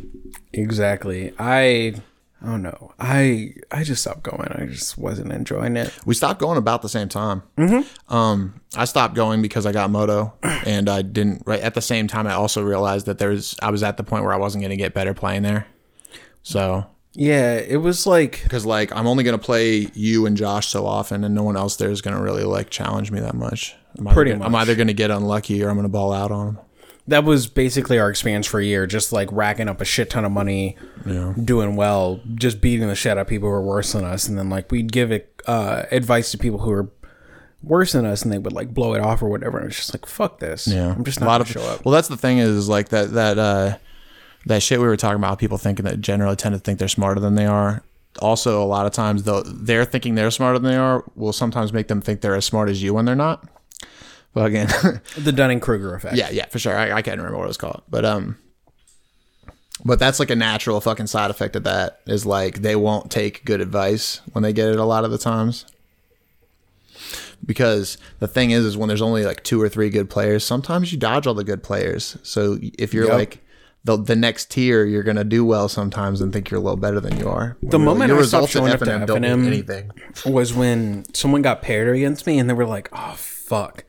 Exactly. I. Oh no. I I just stopped going. I just wasn't enjoying it. We stopped going about the same time. Mm-hmm. Um, I stopped going because I got moto, and I didn't. Right at the same time, I also realized that there's. I was at the point where I wasn't going to get better playing there. So Yeah, it was like because like I'm only gonna play you and Josh so often, and no one else there is gonna really like challenge me that much. I'm Pretty gonna- I'm much. either gonna get unlucky or I'm gonna ball out on them. That was basically our experience for a year. Just like racking up a shit ton of money, doing well, just beating the shit out of people who were worse than us, and then like we'd give it uh, advice to people who were worse than us, and they would like blow it off or whatever. And it's just like fuck this. Yeah, I'm just a not lot gonna of show up. Well, that's the thing is, is like that that uh that shit we were talking about. People thinking that generally tend to think they're smarter than they are. Also, a lot of times though they're thinking they're smarter than they are will sometimes make them think they're as smart as you when they're not. Again, *laughs* The Dunning Kruger effect. yeah, yeah, for sure. I, I can't remember what it was called, but um, but that's like a natural fucking side effect of that is like they won't take good advice when they get it a lot of the times. Because the thing is, is when there's only like two or three good players, sometimes you dodge all the good players. So if you're Yep. like the the next tier, you're gonna do well sometimes and think you're a little better than you are. The When moment your I stopped results at showing up to don't mean anything. was when someone got paired against me, and they were like, "Oh fuck,"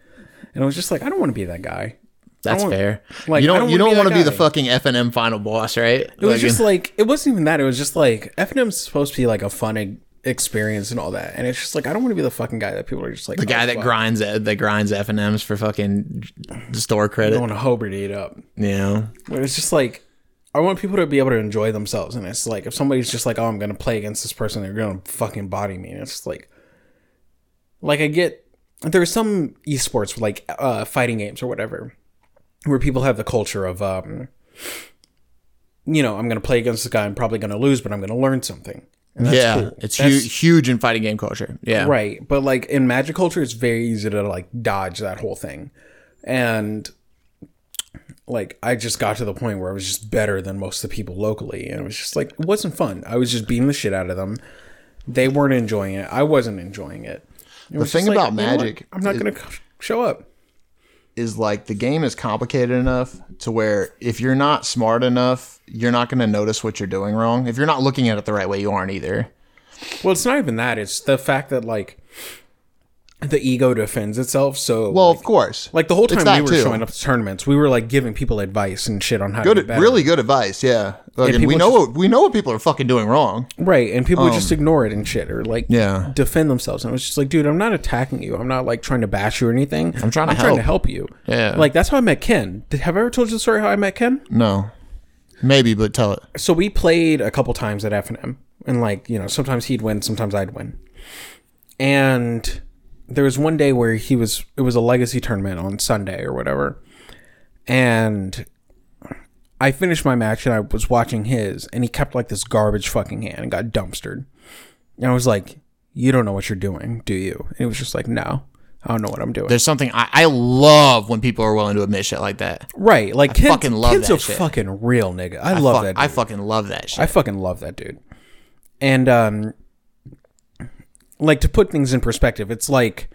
and I was just like, "I don't want to be that guy." That's fair. like, you don't, don't you don't want to be the fucking F and M final boss, right? It was just *laughs* like it wasn't even that. It was just like F and M's supposed to be like a fun experience and all that, and it's just like I don't want to be the fucking guy that people are just like the guy oh, that grinds that grinds F and M's for fucking store credit. going to Hobart eat up. You know, But it's just like I want people to be able to enjoy themselves, and it's like if somebody's just like, "Oh, I'm gonna play against this person," they're gonna fucking body me, and it's just like, like I get there's some esports like uh, fighting games or whatever where people have the culture of um, you know, I'm gonna play against this guy, I'm probably gonna lose, but I'm gonna learn something. And that's yeah, cool. it's huge, huge in fighting game culture. Yeah, Right. But like in magic culture, it's very easy to like dodge that whole thing. And like I just got to the point where I was just better than most of the people locally. And it was just like it wasn't fun. I was just beating the shit out of them. They weren't enjoying it. I wasn't enjoying it. The thing like, about you know magic I'm not is- gonna *laughs* show up. is like the game is complicated enough to where if you're not smart enough, you're not going to notice what you're doing wrong. If you're not looking at it the right way, you aren't either. Well, it's not even that. It's the fact that like the ego defends itself. So Well, like, of course. like the whole time we were too. showing up to tournaments, we were like giving people advice and shit on how to good, better. really good advice. Yeah, Fucking- we know just- what we know what people are fucking doing wrong. Right, and people would just ignore it and shit, or like Um, Yeah. defend themselves. And it was just like, dude, I'm not attacking you. I'm not like trying to bash you or anything. I'm trying to I'm trying to help. help you. Yeah. like that's how I met Ken. Did, have I ever told you the story how I met Ken? No, maybe, but tell it. So we played a couple times at F and M, and like you know, sometimes he'd win, sometimes I'd win. And there was one day where he was it was a legacy tournament on Sunday or whatever, and I finished my match and I was watching his, and he kept like this garbage fucking hand and got dumpstered. And I was like, "You don't know what you're doing, do you?" And he was just like, "No, I don't know what I'm doing." There's something I, I love when people are willing to admit shit like that. right? Like, Ken, fucking love Ken's that a shit. fucking real nigga. I, love Fuck, that. I fucking love that shit. I fucking love that dude. And um like to put things in perspective, it's like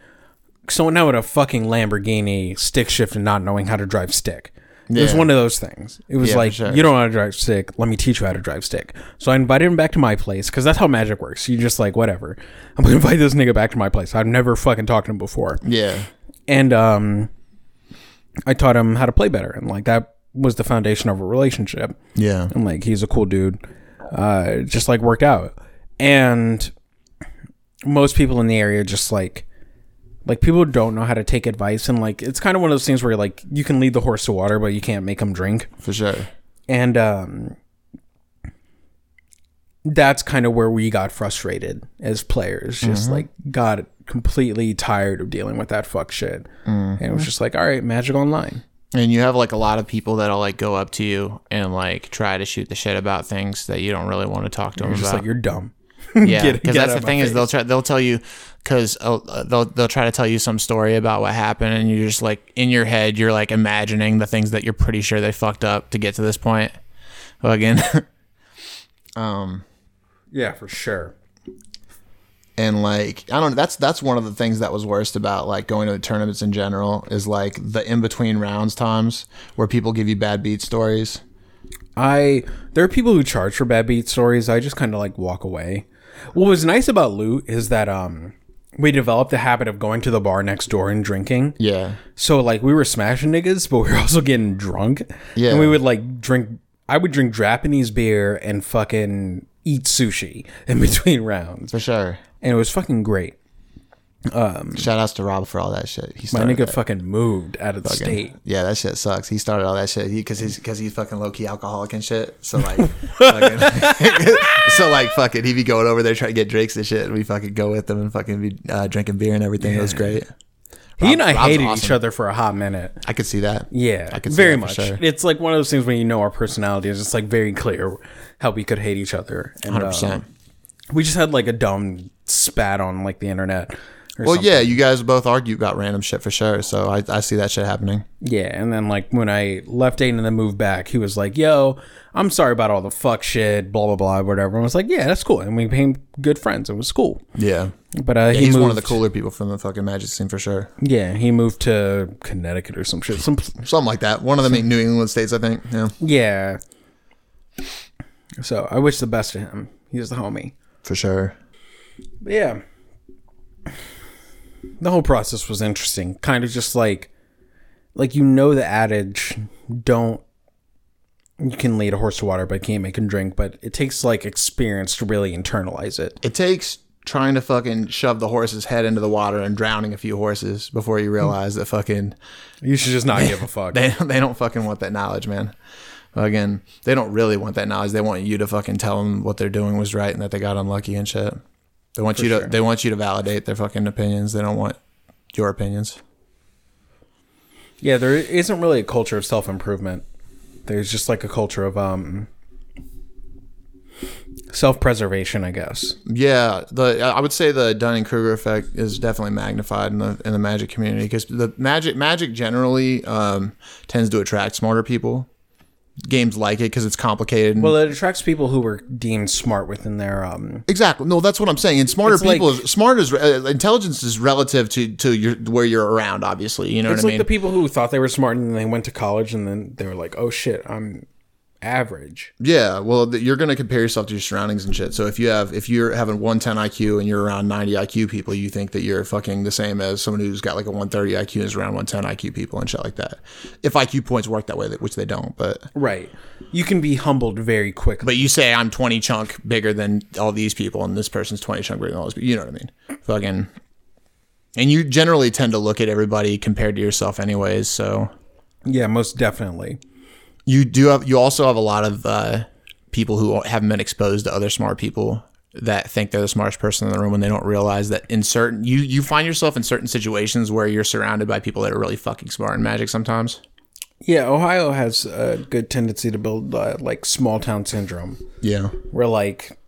someone out with a fucking Lamborghini stick shift and not knowing how to drive stick. It was one of those things. It was Yeah, like sure. you don't know how to drive stick. Let me teach you how to drive stick. So I invited him back to my place because that's how magic works. You just like whatever. I'm gonna *laughs* invite this nigga back to my place. I've never fucking talked to him before yeah, and um i taught him how to play better and like that was the foundation of a relationship yeah, and like he's a cool dude uh just like worked out and most people in the area just like like people don't know how to take advice and like it's kind of one of those things where like you can lead the horse to water but you can't make him drink. For sure. and um that's kind of where we got frustrated as players just like got completely tired of dealing with that fuck shit. And it was just like all right magic online. And you have like a lot of people that'll like go up to you and like try to shoot the shit about things that you don't really want to talk to them just about. like you're dumb *laughs* yeah, because that's the thing is face. they'll try they'll tell you because uh, they'll they'll try to tell you some story about what happened and you're just like in your head you're like imagining the things that you're pretty sure they fucked up to get to this point. Well, again, *laughs* um, yeah for sure and like I don't know, that's that's one of the things that was worst about like going to the tournaments in general is like the in between rounds times where people give you bad beat stories. i there are people who charge for bad beat stories i just kind of like walk away what was nice about loot is that um we developed the habit of going to the bar next door and drinking Yeah, So like we were smashing niggas, but we were also getting drunk. Yeah. And we would like drink I would drink Japanese beer and fucking eat sushi in *laughs* between rounds. for sure. And it was fucking great. Shout outs to Rob for all that shit. He My nigga that. fucking moved out of the state. Yeah, that shit sucks. He started all that shit. He because he's because he's fucking low key alcoholic and shit. So *laughs* like, fucking, *laughs* so like fucking he be going over there trying to get drinks and shit, and we fucking go with him and fucking be uh, drinking beer and everything. It was great. he and I Rob's hated awesome. each other for a hot minute. I could see that. Yeah, I could see very much. sure. It's like one of those things when you know our personalities. It's like very clear how we could hate each other. And, Hundred uh, percent. we just had like a dumb spat on like the internet. Well, something. yeah, you guys both argue about random shit for sure. So I, I see that shit happening. Yeah, and then like when I left Aiden and then moved back, he was like, "Yo, I'm sorry about all the fuck shit, blah blah blah, whatever." And I was like, "Yeah, that's cool," and we became good friends. It was cool. Yeah, But uh, he he's moved, one of the cooler people from the fucking magic scene for sure. Yeah, he moved to Connecticut or some shit. Some Something like that. One of the main New England states, I think. Yeah, yeah. So I wish the best to him. He's the homie. for sure. But yeah, the whole process was interesting. Kind of just like, like you know the adage, don't. You can lead a horse to water, but you can't make him drink. But it takes like experience to really internalize it. It takes trying to fucking shove the horse's head into the water and drowning a few horses before you realize that fucking You should just not give a *laughs* fuck. they they don't fucking want that knowledge, man. Again, they don't really want that knowledge. They want you to fucking tell them what they're doing was right and that they got unlucky and shit. They want you to sure. they want you to validate their fucking opinions. They don't want your opinions. yeah, there isn't really a culture of self improvement. There's just like a culture of um self preservation, I guess. Yeah, the I would say the Dunning Kruger effect is definitely magnified in the in the magic community because the magic magic generally um, tends to attract smarter people games like it because it's complicated. And, Well, it attracts people who were deemed smart within their um. exactly. No, that's what I'm saying. And smarter It's like- people, is, smart is uh, intelligence is relative to to your where you're around. Obviously, you know It's what I like mean. the people who thought they were smart and then they went to college and then they were like, "Oh shit, I'm average." Yeah, well, you're going to compare yourself to your surroundings and shit. So if you have if you're having 110 IQ and you're around 90 IQ people, you think that you're fucking the same as someone who's got like a 130 IQ and is around 110 IQ people and shit like that. If IQ points work that way, which they don't, but Right. You can be humbled very quickly. but you say I'm 20 chunk bigger than all these people, and this person's 20 chunk bigger than all these people. You know what I mean? Fucking. And you generally tend to look at everybody compared to yourself, anyways. So Yeah, most definitely. You do have you also have a lot of uh, people who haven't been exposed to other smart people that think they're the smartest person in the room when they don't realize that in certain you you find yourself in certain situations where you're surrounded by people that are really fucking smart in magic sometimes. Yeah, Ohio has a good tendency to build uh, like small town syndrome, yeah. Where like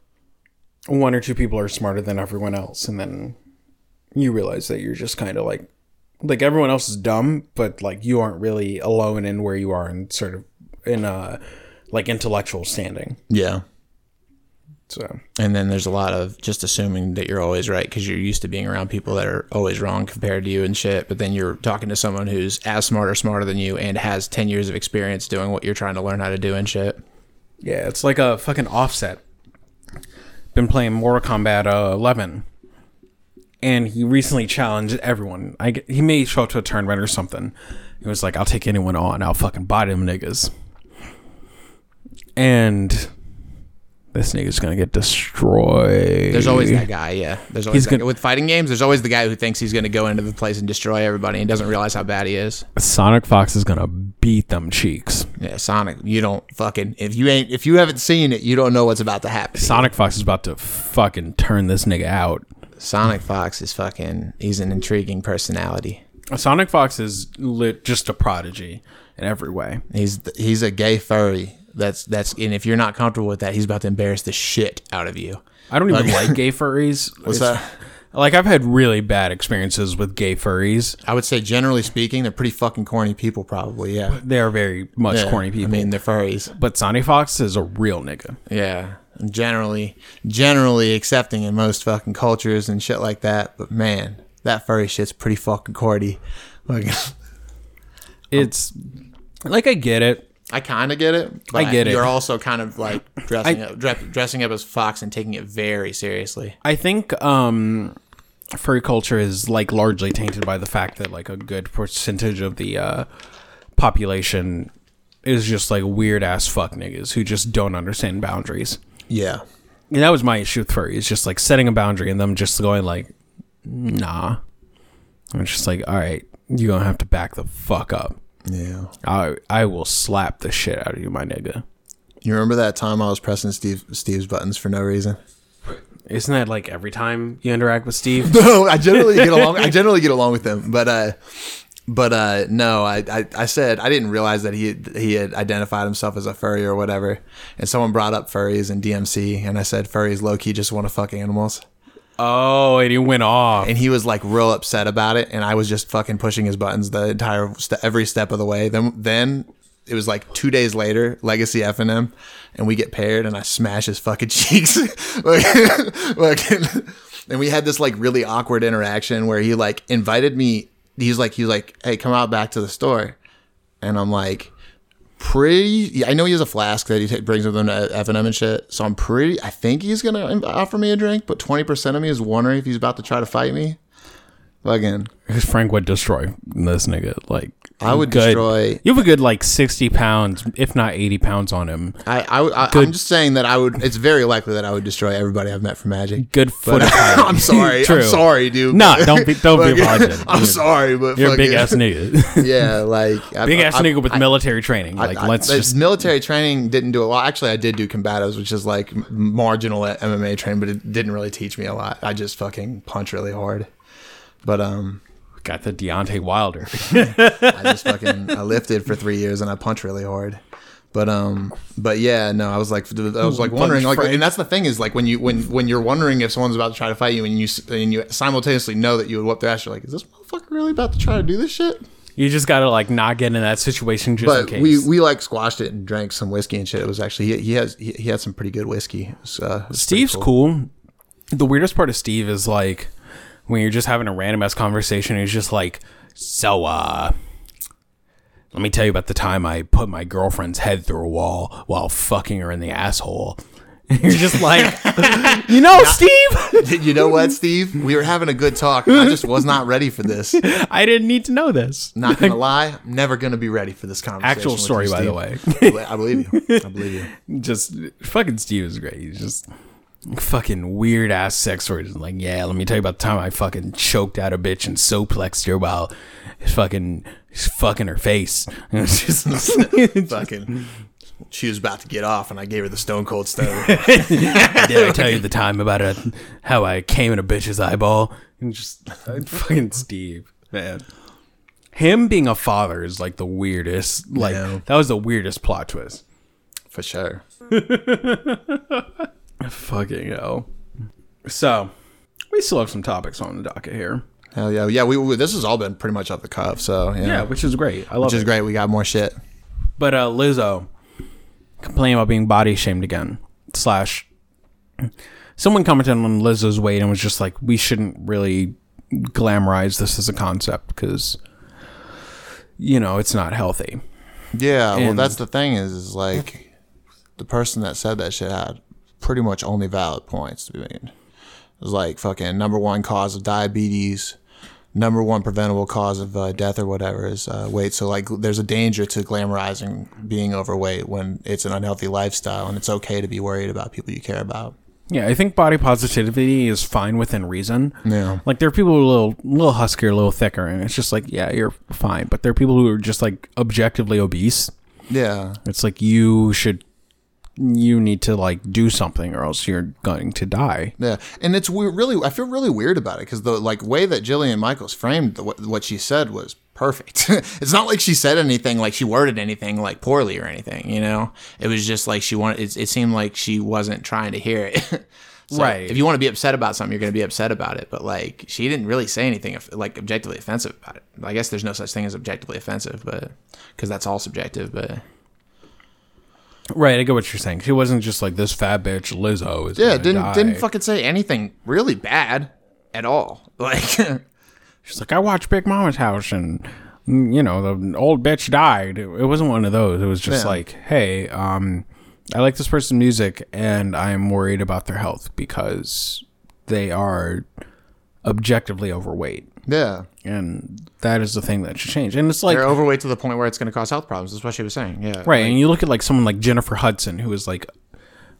one or two people are smarter than everyone else, and then you realize that you're just kind of like like everyone else is dumb, but like you aren't really alone in where you are and sort of in uh like intellectual standing. yeah So and then there's a lot of just assuming that you're always right because you're used to being around people that are always wrong compared to you and shit but then you're talking to someone who's as smart or smarter than you and has 10 years of experience doing what you're trying to learn how to do and shit yeah, it's like a fucking offset. Been playing Mortal Kombat uh, 11, and he recently challenged everyone. I he may show up to a tournament or something. He was like, "I'll take anyone on. I'll fucking body them niggas." And this nigga's gonna get destroyed. There's always that guy, yeah. There's always He's that gonna- guy. with fighting games. There's always the guy who thinks he's to go into the place and destroy everybody and doesn't realize how bad he is. Sonic Fox is gonna beat them cheeks. Yeah, Sonic, you don't fucking if you ain't if you haven't seen it, you don't know what's about to happen. Sonic Fox is about to fucking turn this nigga out. Sonic Fox is fucking. He's an intriguing personality. Sonic Fox is lit, just a prodigy in every way. He's he's a gay furry. That's that's and if you're not comfortable with that, he's about to embarrass the shit out of you. I don't even like gay *laughs* furries. What's It's- that? Like I've had really bad experiences with gay furries. I would say generally speaking, they're pretty fucking corny people. Probably, yeah. They are very much Yeah, corny people. I mean, they're furries. but Sonic Fox is a real nigga. Yeah, generally, generally accepting in most fucking cultures and shit like that. But man, that furry shit's pretty fucking cordy. Like, *laughs* It's like I get it. I kind of get it. But I get it. You're also kind of like dressing up, dre- dressing up as Fox and taking it very seriously. I think um furry culture is like largely tainted by the fact that like a good percentage of the uh population is just like weird ass fuck niggas who just don't understand boundaries. Yeah, And that was my issue with furry. It's just like setting a boundary and them just going like, nah. And it's just like, all right, you're gonna have to back the fuck up. yeah. I I will slap the shit out of you, my nigga. You remember that time I was pressing Steve Steve's buttons for no reason? Isn't that like every time you interact with Steve? *laughs* no, I generally get along. I *laughs* generally get along with him, but uh, but uh, no, I, I I said I didn't realize that he he had identified himself as a furry or whatever, and someone brought up furries and DMC, and I said furries low key just want to fuck animals, oh, and he went off. and he was like real upset about it, and I was just fucking pushing his buttons the entire st- every step of the way. Then then. It was like two days later, Legacy F and M, and we get paired, and I smash his fucking *laughs* cheeks. like, and we had this like really awkward interaction where he like invited me he's like he's like hey come out back to the store and i'm like pretty i know he has a flask that he brings with him to f&m and shit so i'm pretty i think he's gonna um, offer me a drink but 20% of me is wondering if he's about to try to fight me again Because Frank would destroy this nigga. Like I would good- destroy- You have a good like sixty pounds, if not eighty pounds on him. I, I, I i'm just saying that i would it's very likely that i would destroy everybody i've met for magic Good foot. *laughs* i'm *laughs* sorry True. i'm sorry dude Nah, don't be don't be Fucking- apologetic. *laughs* i'm sorry but You're a big fucking- ass nigga. yeah like I- big ass I- nigga with military training. Like let's just military training didn't do it well. Actually, I did do combatives, which is like marginal at MMA training, but it didn't really teach me a lot. I just fucking punch really hard. But um, got the Deontay Wilder. *laughs* I just fucking *laughs* I lifted for three years and I punch really hard. But um, but yeah, no, I was like, I was like wondering, like, and that's the thing is like when you when when you're wondering if someone's about to try to fight you and you and you simultaneously know that you would whoop their ass, you're like, is this motherfucker really about to try to do this shit? You just gotta like not get in that situation just in case. we we like squashed it and drank some whiskey and shit. It was actually he, he has he, he had some pretty good whiskey. Was, uh, it was pretty Steve's cool. The weirdest part of Steve is like when you're just having a random ass conversation. He's just like, "So, uh, let me tell you about the time I put my girlfriend's head through a wall while fucking her in the asshole." *laughs* You're just like, *laughs* you know, Steve, *laughs* you know what, Steve? We were having a good talk. I just was not ready for this. I didn't need to know this. Not gonna lie, I'm never gonna be ready for this conversation. Actual story, you, by the way. I believe you. I believe you. just fucking Steve is great. He's just fucking weird ass sex stories. Like, yeah, let me tell you about the time I fucking choked out a bitch and suplexed her while fucking fucking her face. *laughs* Just *laughs* Fucking. *laughs* She was about to get off, and I gave her the stone cold stone. did I tell you the time about it, how I came in a bitch's eyeball? And just fucking Steve, man. Him being a father is like the weirdest. Like Yeah. that was the weirdest plot twist. For sure. Fucking hell. So, we still have some topics on the docket here. Hell yeah, yeah. We, we this has all been pretty much off the cuff, so yeah, Yeah, which is great. I love it. which is great. We got more shit. But uh, Lizzo complaining about being body shamed again. Slash, someone commented on Lizzo's weight and was just like, we shouldn't really glamorize this as a concept because, you know, it's not healthy. Yeah, well, that's the thing is, is like the person that said that shit had pretty much only valid points to be made. It was like fucking number one cause of diabetes, number one preventable cause of uh, death or whatever is uh, weight. So like, there's a danger to glamorizing being overweight when it's an unhealthy lifestyle, and it's okay to be worried about people you care about. Yeah, I think body positivity is fine within reason. Yeah. Like there are people who are a little, little huskier, a little thicker, and it's just like, yeah, you're fine. But there are people who are just like objectively obese. Yeah, It's like you should, you need to like do something, or else you're going to die. Yeah, and it's we really I feel really weird about it because the like way that Jillian Michaels framed the, what, what she said was perfect. *laughs* it's not like she said anything like she worded anything like poorly or anything. You know, it was just like she wanted. It, it seemed like she wasn't trying to hear it. *laughs* So Right. If you want to be upset about something, you're going to be upset about it. But like she didn't really say anything like objectively offensive about it. I guess there's no such thing as objectively offensive, but because that's all subjective. But Right, I get what you're saying. She wasn't just like this fat bitch Lizzo. Is yeah, didn't die. didn't fucking say anything really bad at all. *laughs* Like. She's like, I watched Big Mama's house, and you know the old bitch died. It, it wasn't one of those. It was just Yeah. like, hey, um, I like this person's music, and I'm worried about their health because they are objectively overweight, Yeah. and that is the thing that should change. And it's like, They're overweight to the point where it's going to cause health problems. That's what she was saying. Yeah. right? and you look at like someone like Jennifer Hudson, who is like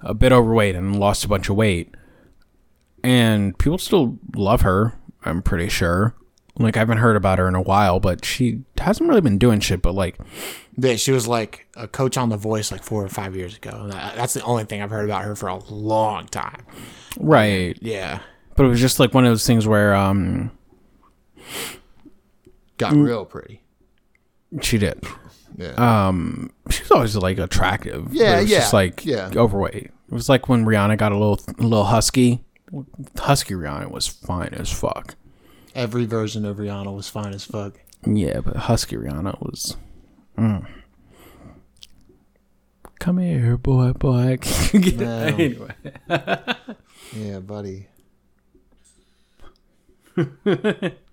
a bit overweight and lost a bunch of weight, and people still love her. I'm pretty sure. Like I haven't heard about her in a while, but she hasn't really been doing shit. But like, Yeah, she was like a coach on The Voice like four or five years ago. That's the only thing I've heard about her for a long time. right? Yeah. But it was just like one of those things where um Got real pretty. she did. Yeah. She was always like attractive. Yeah, yeah, Just like yeah. overweight. It was like when Rihanna got a little a little husky. Husky Rihanna was fine as fuck. Every version of Rihanna was fine as fuck. Yeah, but Husky Rihanna was. mm. Come here, boy, boy. *laughs* No. anyway, *laughs* Yeah, buddy. *laughs*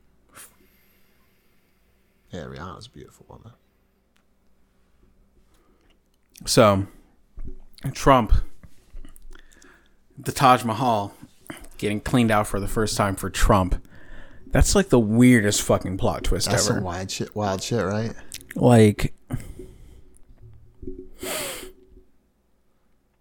yeah, Rihanna's a beautiful woman. so Trump, the Taj Mahal, getting cleaned out for the first time for Trump. That's like the weirdest fucking plot twist That's ever. some wild shit, wild shit, right? Like,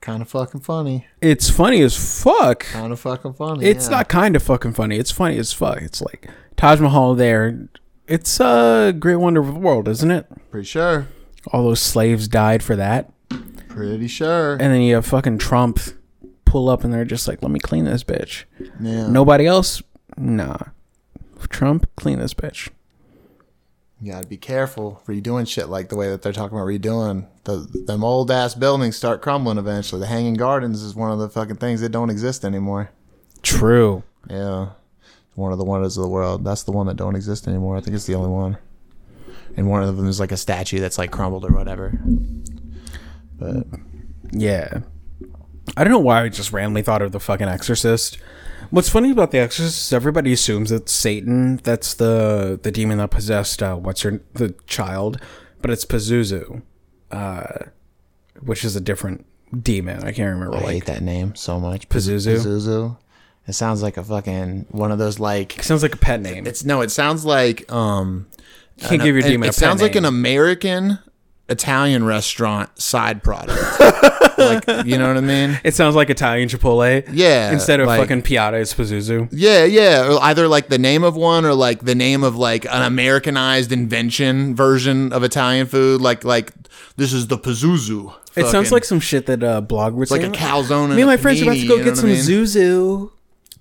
Kind of fucking funny. it's funny as fuck. Kind of fucking funny. It's yeah. not kind of fucking funny. It's funny as fuck. It's like Taj Mahal there. It's a great wonder of the world, isn't it? pretty sure. All those slaves died for that. Pretty sure. And then you have fucking Trump pull up and they're just like, let me clean this bitch. yeah. Nobody else? Nah. Trump, clean this bitch. You gotta be careful redoing shit like the way that they're talking about redoing. The them old ass buildings start crumbling eventually. The Hanging Gardens is one of the fucking things that don't exist anymore. True. Yeah, one of the wonders of the world. That's the one that don't exist anymore. I think it's the only one. and one of them is like a statue that's like crumbled or whatever. But Yeah. I don't know why I just randomly thought of the fucking Exorcist. What's funny about the Exorcist is everybody assumes it's Satan. That's the the demon that possessed uh, what's her the child, but it's Pazuzu, uh, which is a different demon. I can't remember. I like hate that name so much. Pazuzu? Pazuzu. It sounds like a fucking one of those like It sounds like a pet name. it's no, it sounds like um Can't give your demon it a pet sounds like an. American Italian restaurant side product. *laughs* like you know what I mean? It sounds like Italian Chipotle. Yeah. Instead of like- fucking Piata, it's Pazuzu. Yeah, yeah. Or either like the name of one or like the name of like an Americanized invention version of Italian food. Like like this is the Pazuzu. It sounds like some shit that uh, blog would say. like a calzone. Me and my friends are about to go get some I mean? Zuzu.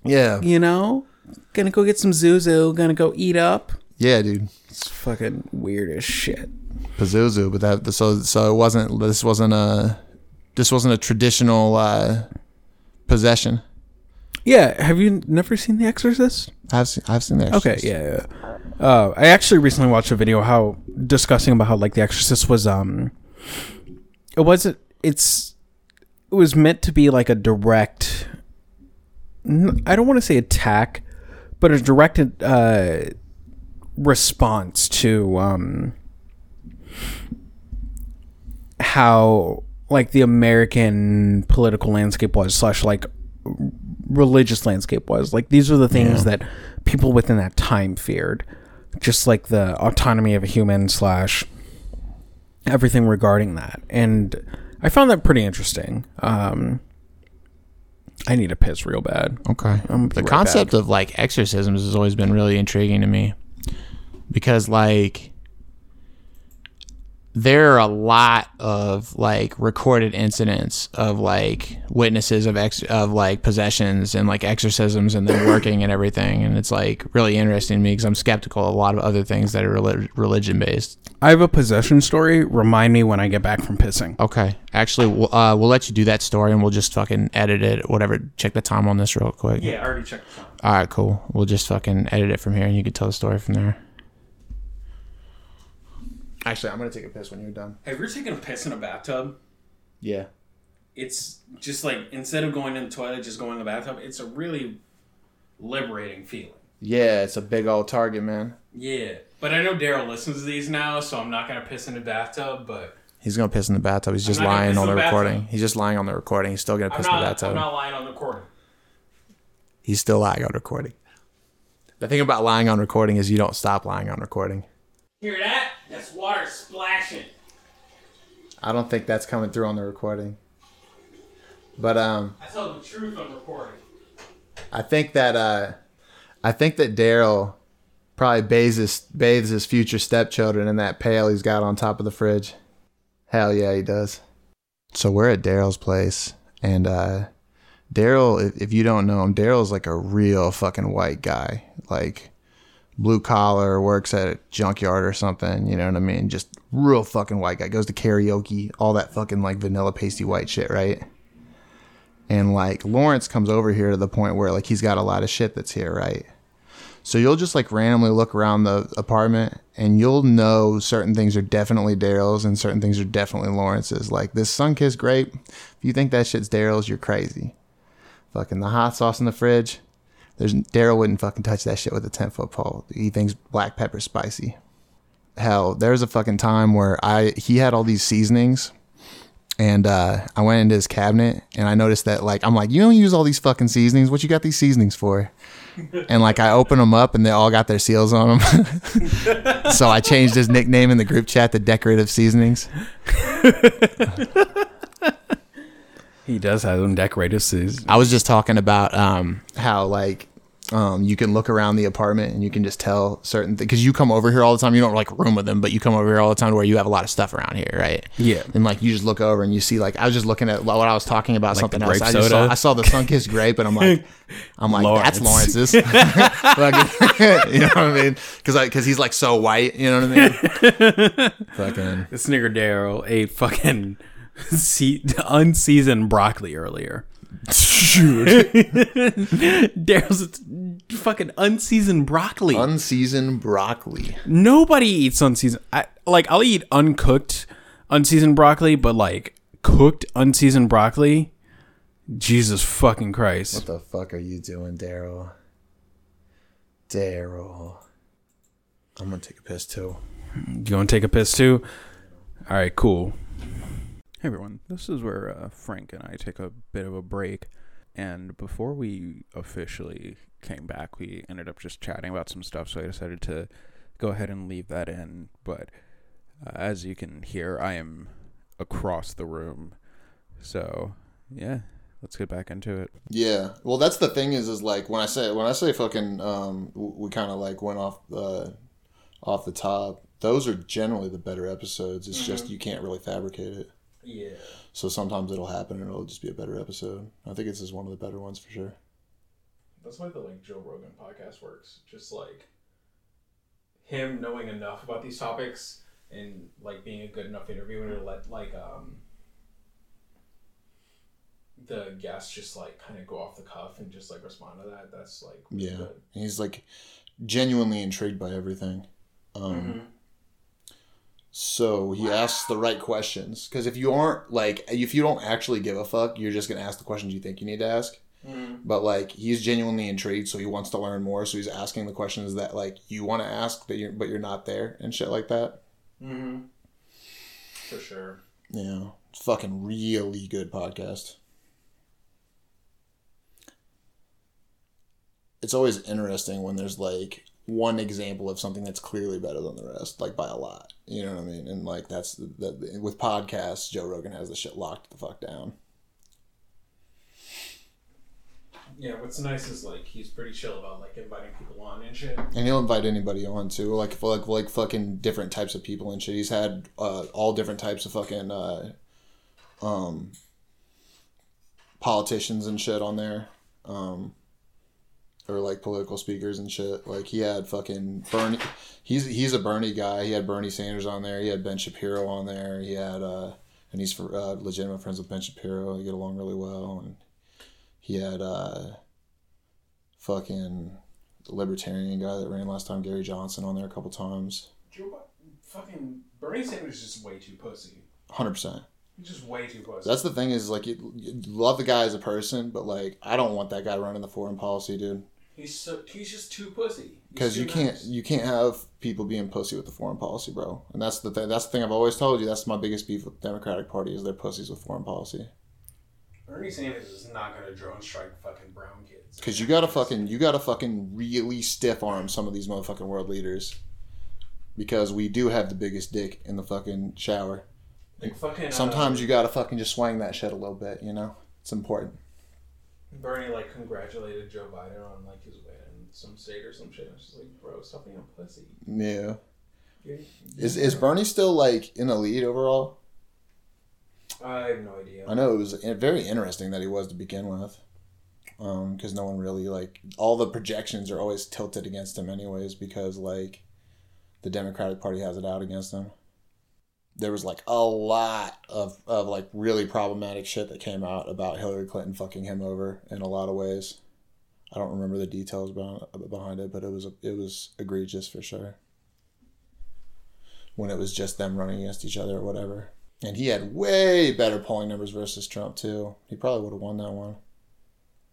Yeah, You know, gonna go get some Zuzu. Gonna go eat up. yeah, dude. It's fucking weird as shit. Pazuzu, but that so so it wasn't. This wasn't a. This wasn't a traditional uh, possession. Yeah, have you never seen The Exorcist? I've seen. I've seen that. Okay, yeah. yeah. Uh, I actually recently watched a video how discussing about how like The Exorcist was um, it wasn't. It's it was meant to be like a direct. I don't want to say attack, but a directed uh, response to um, how like the American political landscape was slash like religious landscape was. Like these are the things that people within that time feared, just like the autonomy of a human slash everything regarding that. And I found that pretty interesting. Um, I need a piss real bad. Okay. The right concept of like exorcisms has always been really intriguing to me because like there are a lot of like recorded incidents of like witnesses of ex of like possessions and like exorcisms and them working and everything and it's like really interesting to me because I'm skeptical of a lot of other things that are relig- religion based. I have a possession story. Remind me when I get back from pissing. Okay, actually, we'll, uh, we'll let you do that story and we'll just fucking edit it. Whatever. Check the time on this real quick. Yeah, I already checked. The time. All right, cool. We'll just fucking edit it from here, and you can tell the story from there. Actually, I'm gonna take a piss when you're done. Have you ever taken a piss in a bathtub? Yeah. It's just like instead of going in the toilet, just going in the bathtub. It's a really liberating feeling. Yeah, it's a big old target, man. Yeah, but I know Daryl listens to these now, so I'm not gonna piss in the bathtub. But He's gonna piss in the bathtub. He's just lying on the the recording. He's just lying on the recording. He's still gonna piss in the bathtub. I'm not lying on the recording. He's still lying on recording. The thing about lying on recording is you don't stop lying on recording. Hear that? That's water splashing. I don't think that's coming through on the recording. But um, I tell the truth on recording. I think that uh, I think that Daryl probably bathes his, bathes his future stepchildren in that pail he's got on top of the fridge. Hell yeah, he does. So we're at Daryl's place, and uh, Daryl, if, if you don't know him, Daryl's like a real fucking white guy, like blue collar, works at a junkyard or something. You know what I mean? Just real fucking white guy. Goes to karaoke, all that fucking like vanilla pasty white shit, right? And like Lawrence comes over here to the point where like he's got a lot of shit that's here, right? So you'll just like randomly look around the apartment and you'll know certain things are definitely Daryl's and certain things are definitely Lawrence's. Like this Sunkist grape, if you think that shit's Daryl's, you're crazy. Fucking the hot sauce in the fridge. There's Daryl wouldn't fucking touch that shit with a ten foot pole. He thinks black pepper spicy. Hell, there was a fucking time where I he had all these seasonings and uh, I went into his cabinet and I noticed that like I'm like, you don't use all these fucking seasonings. What you got these seasonings for? *laughs* And like I open them up and they all got their seals on them. *laughs* so I changed his nickname in the group chat to Decorative Seasonings. *laughs* He does have them decorated seas. I was just talking about um, how like um, you can look around the apartment and you can just tell certain things because you come over here all the time. You don't like room with them, but you come over here all the time where you have a lot of stuff around here, right? Yeah. And like you just look over and you see like I was just looking at what I was talking about something else. I just saw? I saw the Sunkist grape and I'm like *laughs* I'm like that's Lawrence's. *laughs* *laughs* Like, you know what I mean? Because because he's like so white. You know what I mean? Fucking nigger Daryl ate fucking *laughs* se- unseasoned broccoli earlier. Shoot. *laughs* Daryl's fucking unseasoned broccoli. Unseasoned broccoli. Nobody eats unseasoned. I, like I'll eat uncooked unseasoned broccoli, but like cooked unseasoned broccoli. Jesus fucking Christ! What the fuck are you doing, Daryl? Daryl. I'm gonna take a piss too. You gonna take a piss too? All right, cool. Hey everyone, this is where uh, Frank and I take a bit of a break. And before we officially came back, we ended up just chatting about some stuff, so I decided to go ahead and leave that in. But uh, as you can hear, I am across the room. So, yeah, let's get back into it. Yeah. Well, that's the thing is, is like when I say when I say fucking, um, we kind of like went off uh, off the top. Those are generally the better episodes. It's just you can't really fabricate it. Yeah. So sometimes it'll happen and it'll just be a better episode. I think this is one of the better ones for sure. That's why the like Joe Rogan podcast works. Just like him knowing enough about these topics and like being a good enough interviewer to let like um the guests just like kind of go off the cuff and just like respond to that. That's like Yeah. good. He's like genuinely intrigued by everything. Um, So he asks the right questions because if you aren't like if you don't actually give a fuck, you're just gonna ask the questions you think you need to ask. But like he's genuinely intrigued, so he wants to learn more. So he's asking the questions that like you want to ask, that you're but you're not there and shit like that. Mm-hmm. For sure. Yeah, it's fucking really good podcast. It's always interesting when there's like one example of something that's clearly better than the rest, like by a lot. You know what I mean? And like that's that with podcasts, Joe Rogan has the shit locked the fuck down. Yeah, what's nice is like he's pretty chill about like inviting people on and shit. And he'll invite anybody on too, like like like fucking different types of people and shit. He's had uh, all different types of fucking uh, um, politicians and shit on there, um, or like political speakers and shit. Like he had fucking Bernie. He's he's a Bernie guy. He had Bernie Sanders on there. He had Ben Shapiro on there. He had uh, and he's for, uh, legitimate friends with Ben Shapiro. They get along really well. And he had uh, fucking the libertarian guy that ran last time, Gary Johnson, on there a couple times. Joe fucking Bernie Sanders is just way too pussy. Hundred percent. He's just way too pussy. That's the thing is like you, you love the guy as a person, but like I don't want that guy running the foreign policy, dude. He's so he's just too pussy. Because you can't nice. you can't have people being pussy with the foreign policy, bro. And that's the thing. That's the thing I've always told you. That's my biggest beef with the Democratic Party is they're pussies with foreign policy. Bernie Sanders is not gonna drone strike fucking brown kids. Because you gotta fucking you gotta fucking really stiff arm some of these motherfucking world leaders. Because we do have the biggest dick in the fucking shower. like fucking. Uh, Sometimes you gotta fucking just swing that shit a little bit, you know? It's important. Bernie like congratulated Joe Biden on like his win in some state or some shit. It's just like, bro, stop being a pussy. Yeah. You're- Is is Bernie still like in the lead overall? I have no idea. I know it was very interesting that he was to begin with. Um, because no one really like all the projections are always tilted against him anyways because like the Democratic Party has it out against him. There was like a lot of, of like really problematic shit that came out about Hillary Clinton fucking him over in a lot of ways. I don't remember the details behind, behind it, but it was it was egregious for sure. When it was just them running against each other or whatever. And he had way better polling numbers versus Trump too. He probably would have won that one.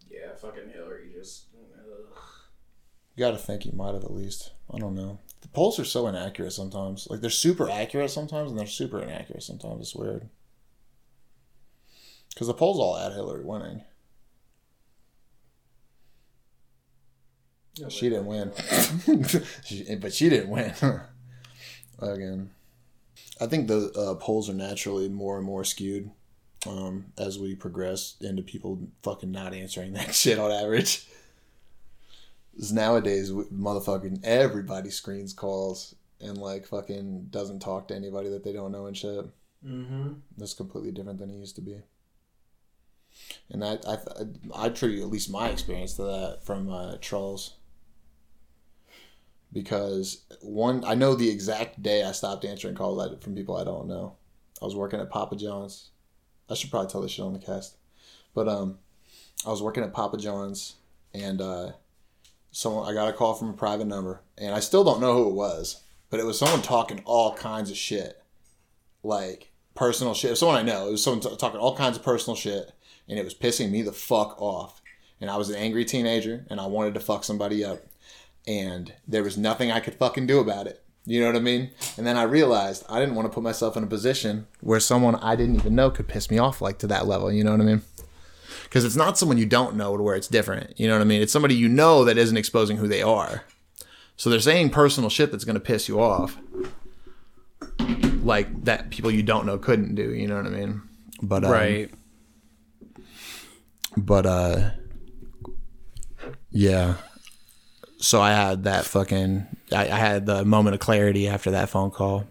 Yeah, fucking Hillary just. Ugh. You gotta think he might have at least. I don't know. The polls are so inaccurate sometimes. Like they're super accurate sometimes, and they're super inaccurate sometimes. It's weird. Because the polls all had Hillary winning. No, She didn't win. *laughs* she, but she didn't win. *laughs* Again. I think the uh, polls are naturally more and more skewed um, as we progress into people fucking not answering that *laughs* shit on average. Nowadays, motherfucking everybody screens calls and like fucking doesn't talk to anybody that they don't know and shit. Mhm. That's completely different than it used to be. And I I I attribute at least my experience to that from uh, trolls. Because one, I know the exact day I stopped answering calls from people I don't know. I was working at Papa John's. I should probably tell this shit on the cast, but um, I was working at Papa John's, and uh, someone I got a call from a private number, and I still don't know who it was, but it was someone talking all kinds of shit, like personal shit. Someone I know. It was someone t- talking all kinds of personal shit, and it was pissing me the fuck off. And I was an angry teenager, and I wanted to fuck somebody up, and there was nothing I could fucking do about it. You know what I mean? And then I realized I didn't want to put myself in a position where someone I didn't even know could piss me off like to that level. You know what I mean? Because it's not someone you don't know to where it's different. You know what I mean? It's somebody you know that isn't exposing who they are. So they're saying personal shit that's going to piss you off, like that people you don't know couldn't do. You know what I mean? But um, Right. but uh yeah so i had that fucking I, I had the moment of clarity after that phone call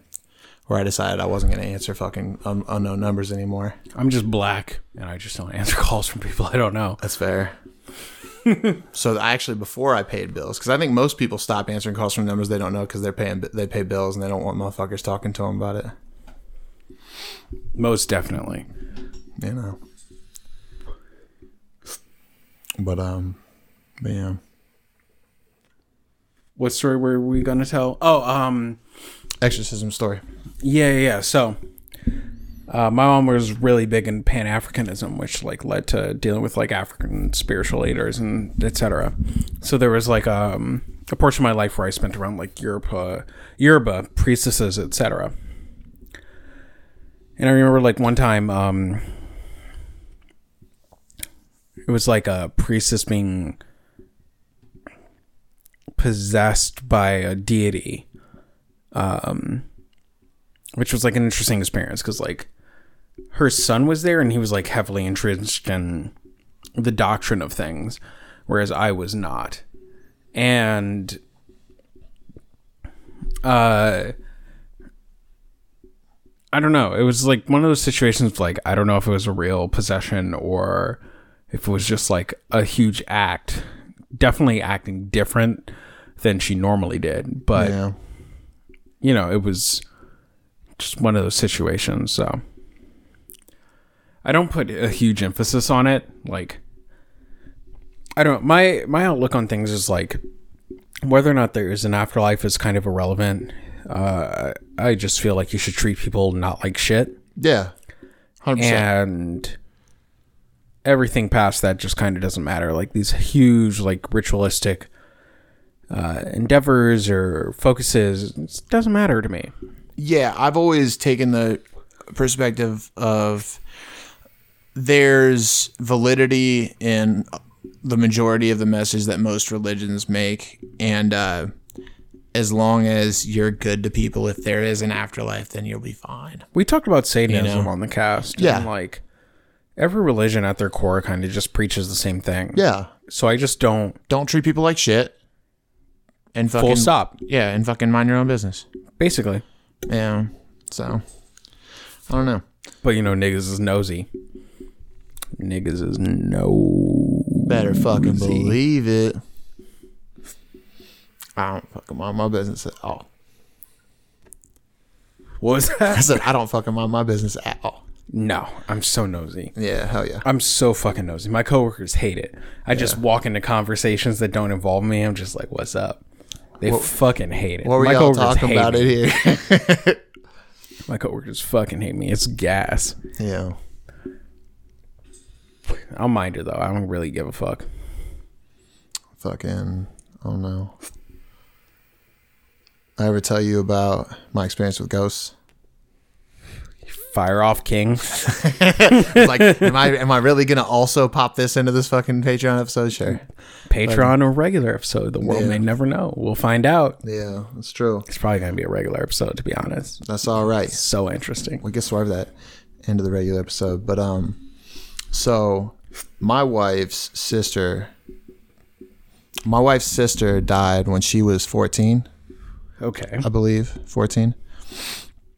where i decided i wasn't going to answer fucking un- unknown numbers anymore I'm just black, and I just don't *laughs* answer calls from people I don't know. that's fair *laughs* so I actually before i paid bills because i think most people stop answering calls from numbers they don't know because they're paying they pay bills and they don't want motherfuckers talking to them about it Most definitely. you know but um but yeah What story were we gonna tell? Oh, um, exorcism story yeah, yeah. So, uh, my mom was really big in Pan Africanism, which like led to dealing with like African spiritual leaders and etc. So there was like um a portion of my life where I spent around like Europe, uh, Yoruba priestesses, etc. And I remember like one time, um, it was like a priestess being possessed by a deity, um, which was like an interesting experience because like her son was there and he was like heavily entrenched in the doctrine of things, whereas I was not, and uh. I don't know. It was like one of those situations like I don't know if it was a real possession or if it was just like a huge act. Definitely acting different than she normally did, but yeah you know, it was just one of those situations. So I don't put a huge emphasis on it. Like, I don't. My my outlook on things is like whether or not there is an afterlife is kind of irrelevant. Uh, I just feel like you should treat people not like shit, yeah 100% and everything past that just kind of doesn't matter. Like these huge, like ritualistic uh, endeavors or focuses, it doesn't matter to me. yeah, I've always taken the perspective of there's validity in the majority of the message that most religions make, and uh, as long as you're good to people, if there is an afterlife, then you'll be fine. We talked about Satanism know? on the cast. Yeah. And like every religion at their core kind of just preaches the same thing. Yeah, So I just don't don't treat people like shit, and fucking full stop. Yeah, and fucking mind your own business. Basically. Yeah, so I don't know. But you know, niggas is nosy. Niggas is no Better fucking believe it. I don't fucking mind my business at all. What was *laughs* I that? said I don't fucking mind my business at all. no, I'm so nosy. Yeah, hell yeah. I'm so fucking nosy. My coworkers hate it. I just walk into conversations that don't involve me. I'm just like, "What's up?" They fucking hate it. What were My y'all talking about it here? *laughs* My coworkers fucking hate me. It's gas. yeah. I'll mind it though. I don't really give a fuck. Fucking I don't know. I ever tell you about my experience with ghosts? Fire off, King. *laughs* like, am I am I really gonna also pop this into this fucking Patreon episode? Sure. Patreon or regular episode. The world Yeah. may never know. We'll find out. Yeah, that's true. It's probably gonna be a regular episode, to be honest. That's all right. So interesting. we can swerve that into the regular episode. But um, so my wife's sister, my wife's sister died when she was fourteen, Okay. I believe, fourteen.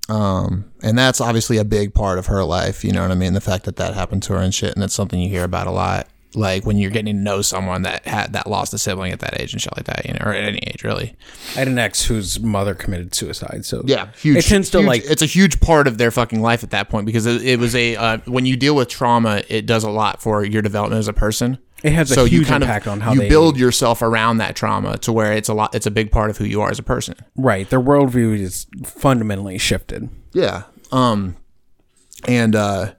Um, and that's obviously a big part of her life. You know what I mean? The fact that that happened to her and shit, and it's something you hear about a lot. like when you're getting to know someone that had that lost a sibling at that age and shit like that, you know, or at any age really. I had an ex whose mother committed suicide, so Yeah, huge. It tends to huge- like it's a huge part of their fucking life at that point because it, it was a uh, when you deal with trauma, it does a lot for your development as a person. It has a so you huge kind impact of on how you they build yourself around that trauma to where it's a lot. It's a big part of who you are as a person. right. Their worldview is fundamentally shifted. Yeah. Um and uh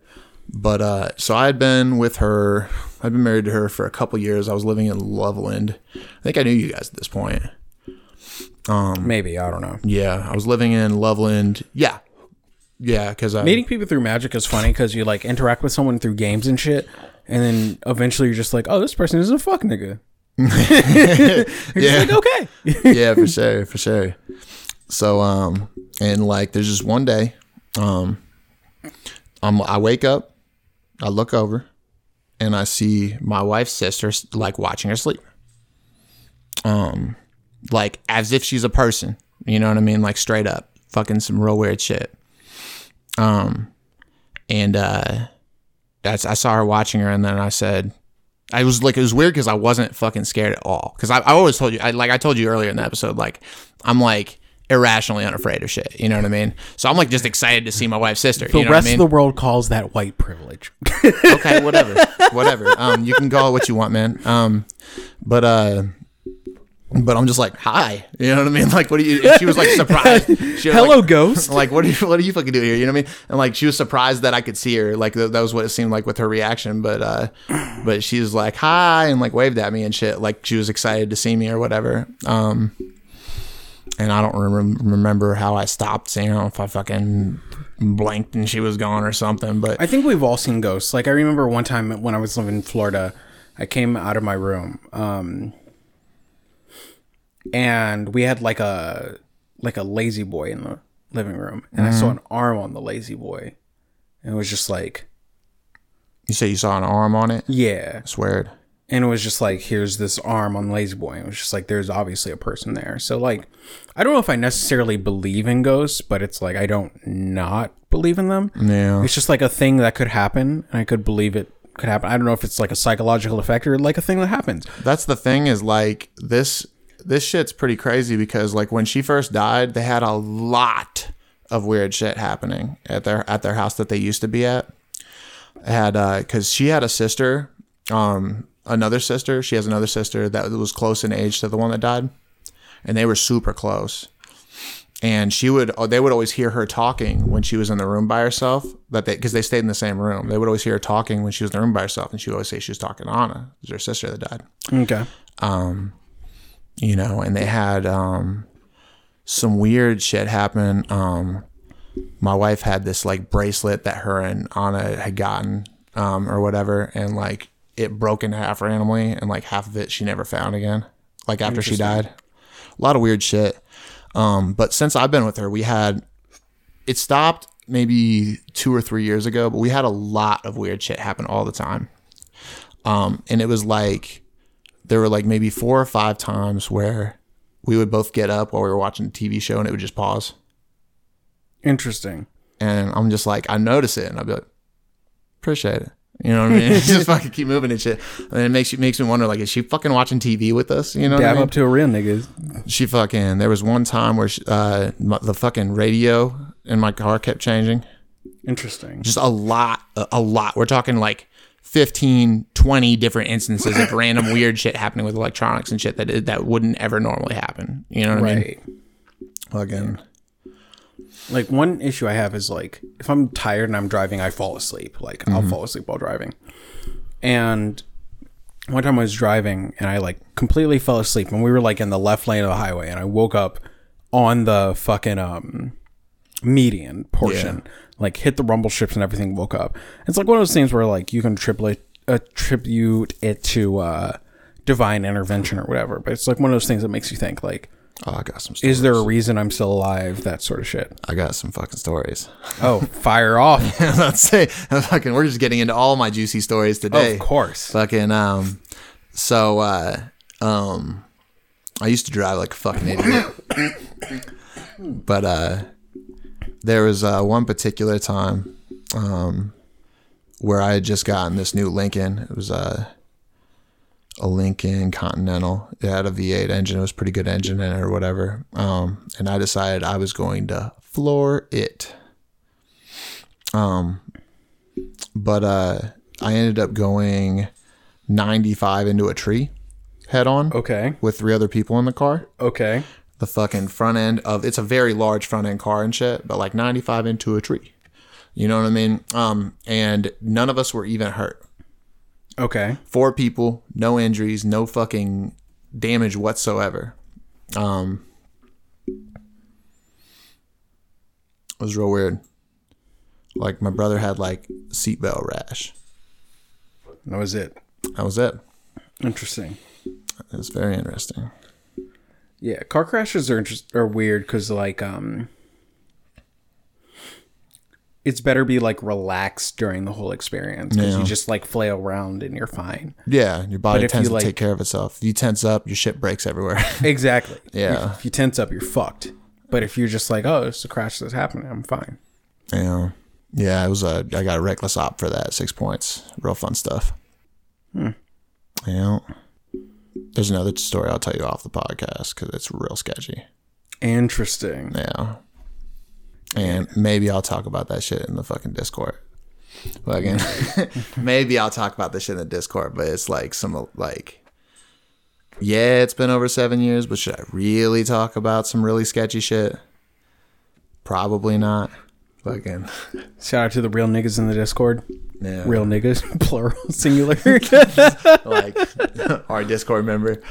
but uh so I had been with her I'd been married to her for a couple years. I was living in Loveland. I think I knew you guys at this point. Um, Maybe I don't know. Yeah, I was living in Loveland. Yeah. Yeah, cuz Meeting people through Magic is funny because you like interact with someone through games and shit, and then eventually you're just like, oh, this person is a fuck nigga. *laughs* Yeah. like, okay. *laughs* yeah, for sure, for sure. So, um, and like, there's just one day, um, I'm, I wake up, I look over, and I see my wife's sister like watching her sleep. Um, like as if she's a person, you know what I mean? Like straight up, fucking some real weird shit. Um, and uh, that's I saw her watching her, and then I said, I was like, it was weird because I wasn't fucking scared at all. Because I, I always told you, I, like I told you earlier in the episode, like I'm like irrationally unafraid of shit. You know what I mean? So I'm like just excited to see my wife's sister. The you know rest what I mean? of the world calls that white privilege. okay, whatever, whatever. Um, you can call it what you want, man. Um, but uh, but I'm just like, hi. You know what I mean? *laughs* Like, what do you? She was like *laughs* surprised. She was Hello, like, ghost. *laughs* Like, what do you? What do you fucking do here? You know what I mean? And like, she was surprised that I could see her. Like, th- that was what it seemed like with her reaction. But uh, but she was like, hi, and like waved at me and shit. Like she was excited to see me or whatever. Um. And I don't rem- remember how I stopped seeing her. I don't know if I fucking blinked and she was gone or something. But I think we've all seen ghosts. Like I remember one time when I was living in Florida, I came out of my room, um, and we had like a like a La-Z-Boy in the living room, and I saw mm-hmm. an arm on the La-Z-Boy, and it was just like, you say you saw an arm on it. yeah, That's weird. and it was just like, here's this arm on La-Z-Boy, and it was just like, there's obviously a person there. So like, I don't know if I necessarily believe in ghosts, but it's like I don't not believe in them. Yeah. It's just like a thing that could happen, and I could believe it could happen. I don't know if it's like a psychological effect or like a thing that happens. That's the thing is like this this shit's pretty crazy because like when she first died, they had a lot of weird shit happening at their at their house that they used to be at. Had uh cuz she had a sister, um another sister, she has another sister that was close in age to the one that died. And they were super close. And she would they would always hear her talking when she was in the room by herself that they because they stayed in the same room. They would always hear her talking when she was in the room by herself and she would always say she was talking to Anna, who's her sister that died Okay. You know, and they had um, some weird shit happen. Um, my wife had this like bracelet that her and Anna had gotten um, or whatever, and like it broke in half randomly, and like half of it she never found again. Like after she died, a lot of weird shit. Um, but since I've been with her, we had it stopped maybe two or three years ago, but we had a lot of weird shit happen all the time. Um, and it was like there were like maybe four or five times where we would both get up while we were watching a TV show and it would just pause. Interesting. And I'm just like, I notice it and I'll be like, appreciate it. You know what I mean? *laughs* just fucking keep moving and shit. And it makes you makes me wonder, like, is she fucking watching TV with us? You know what I Dab mean? up to a real nigga. She fucking. There was one time where she, uh, my, the fucking radio in my car kept changing. Interesting. Just a lot, a, a lot. We're talking like 15, 20 different instances of random weird shit happening with electronics and shit that that wouldn't ever normally happen. You know what I mean? Right. Fucking. Like one issue I have is like if I'm tired and I'm driving, I fall asleep. Like I'll fall asleep while driving. And one time I was driving and I like completely fell asleep and we were like in the left lane of the highway and I woke up on the fucking um median portion. Like hit the rumble strips and everything woke up. It's like one of those things where like you can triplet attribute it to uh divine intervention or whatever. But it's like one of those things that makes you think like Oh, I got some. Stories. is there a reason I'm still alive? That sort of shit. I got some fucking stories. Oh, fire off. *laughs* Let's say, fucking, we're just getting into all my juicy stories today. Of course. Fucking, um, so, uh, um, I used to drive like a fucking idiot, *coughs* but uh, there was uh, one particular time, um, where I had just gotten this new Lincoln. It was uh, a Lincoln Continental. It had a V8 engine. It was a pretty good engine in it or whatever. Um, and I decided I was going to floor it. Um, but uh, I ended up going 95 into a tree head on Okay. with three other people in the car. Okay. The fucking front end of it's a very large front end car and shit, but like 95 into a tree. You know what I mean? Um, and none of us were even hurt. Okay. Four people, no injuries, no fucking damage whatsoever. Um, it was real weird. Like my brother had like seatbelt rash. That was it. That was it. Interesting. It was very interesting. Yeah, car crashes are interest- are weird because like um, it's better be like relaxed during the whole experience because Yeah. you just like flail around and you're fine. Yeah, your body if tends you, to like- take care of itself. If you tense up, your shit breaks everywhere. *laughs* Exactly. Yeah. If you tense up, you're fucked. But if you're just like, oh, it's a crash that's happening, I'm fine. Yeah. Yeah, it was a I got a reckless op for that. Six points. Real fun stuff. Hmm. Yeah. There's another story I'll tell you off the podcast because it's real sketchy. Interesting. Yeah. And maybe I'll talk about that shit in the fucking Discord. Fucking *laughs* maybe I'll talk about this shit in the Discord, but it's like some like yeah, it's been over seven years, but should I really talk about some really sketchy shit? Probably not. Fucking *laughs* Shout out to the real niggas in the Discord. yeah. Real niggas, *laughs* plural, *laughs* singular. like our Discord member.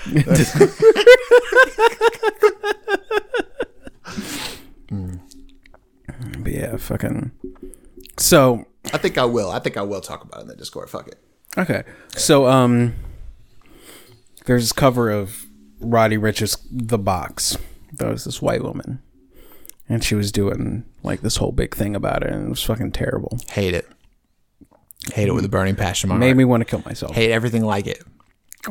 but yeah, fucking. So I think I will. I think I will talk about it in the Discord. Fuck it. Okay. So um there's this cover of Roddy Ricch's The Box. That was this white woman. And she was doing like this whole big thing about it and it was fucking terrible. Hate it. Hate it with a burning passion. in My Made heart. me want to kill myself. hate everything like it.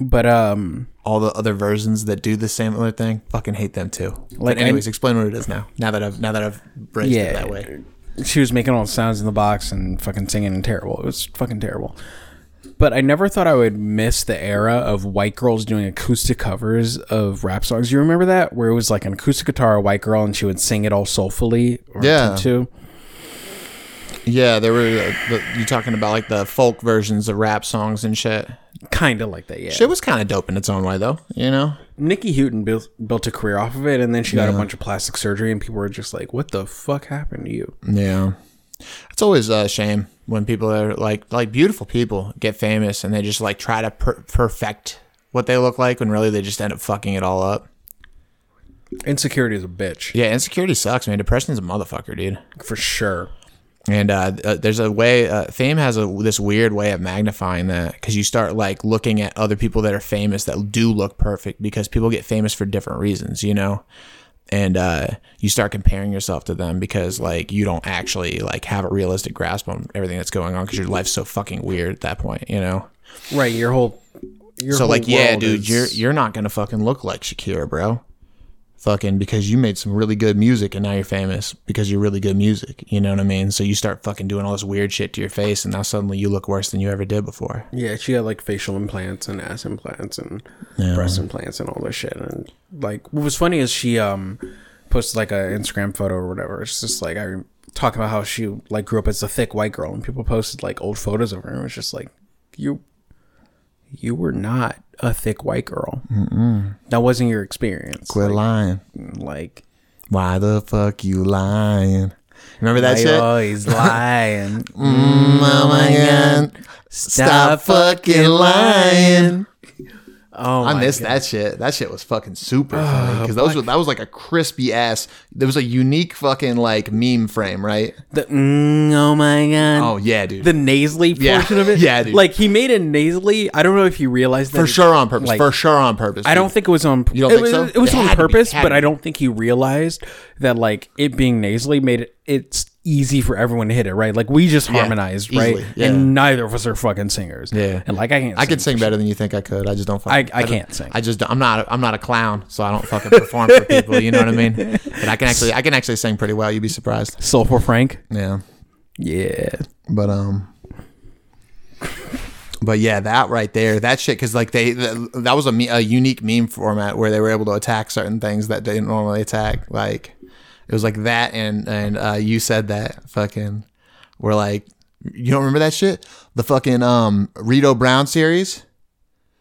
But um All the other versions that do the same other thing, fucking hate them too. Like, Like, anyways, explain what it is now. Now that I've now that I've raised yeah, it that way. she was making all the sounds in the box and fucking singing and terrible. It was fucking terrible. But I never thought I would miss the era of white girls doing acoustic covers of rap songs. You remember that where it was like an acoustic guitar, a white girl, and she would sing it all soulfully or Yeah. too. Yeah, there were uh, the, you talking about like the folk versions of rap songs and shit. Kind of like that, yeah. Shit was kind of dope in its own way, though. You know. Nikki Houghton built built a career off of it, and then she got a bunch of plastic surgery, and people were just like, "What the fuck happened to you?" Yeah. It's always a shame when people are like like beautiful people get famous and they just like try to per- perfect what they look like when really they just end up fucking it all up. Insecurity is a bitch Yeah, insecurity sucks, man. Depression is a motherfucker, dude. for sure. And uh, uh, there's a way, uh, fame has a this weird way of magnifying that because you start like looking at other people that are famous that do look perfect because people get famous for different reasons, you know. And uh, you start comparing yourself to them because like you don't actually like have a realistic grasp on everything that's going on because your life's so fucking weird at that point, you know. Right, your whole. Your so whole like, yeah, dude, is- you're you're not gonna fucking look like Shakira, bro. Fucking because you made some really good music and now you're famous because you're really good music. You know what I mean? So you start fucking doing all this weird shit to your face, and now suddenly you look worse than you ever did before. Yeah, she had like facial implants and ass implants and breast implants and all this shit. And like, what was funny is she um posted like a Instagram photo or whatever. It's just like I talk about how she like grew up as a thick white girl, and people posted like old photos of her, and it was just like you, you were not a thick white girl. Mm-mm. That wasn't your experience. Quit like, lying. like Why the fuck you lying? Remember that shit? always *laughs* lying. Mm, oh my god! Stop fucking lying. Oh, I missed God. that shit. That shit was fucking super funny because those were, that was like a crispy ass. There was a unique fucking like meme frame, right? The, mm, oh my god. Oh yeah, dude. the nasally Yeah. portion of it. *laughs* Yeah, dude. Like he made it nasally. I don't know if you realized that for sure on purpose. like- for sure on purpose. I don't think it was on. You don't it think was, so? It was It on to be, purpose, but I don't think he realized that like it being nasally made it it's easy for everyone to hit it right. Like we just harmonized easily, right, yeah. and neither of us are fucking singers. Yeah. and like I can't. I could sing better than you think I could. I just don't. I- Fucking, I don't- can't sing. I just. I'm not. I'm not a clown, so I don't fucking perform for people. You know what I mean? But I can actually. I can actually sing pretty well. You'd be surprised. Soulful Frank. Yeah. Yeah. But um. But yeah, that right there, that shit, because like they, that, that was a, me- a unique meme format where they were able to attack certain things that they didn't normally attack. Like it was like that, and and uh, you said that fucking, we're like, you don't remember that shit? The fucking um Rito Brown series,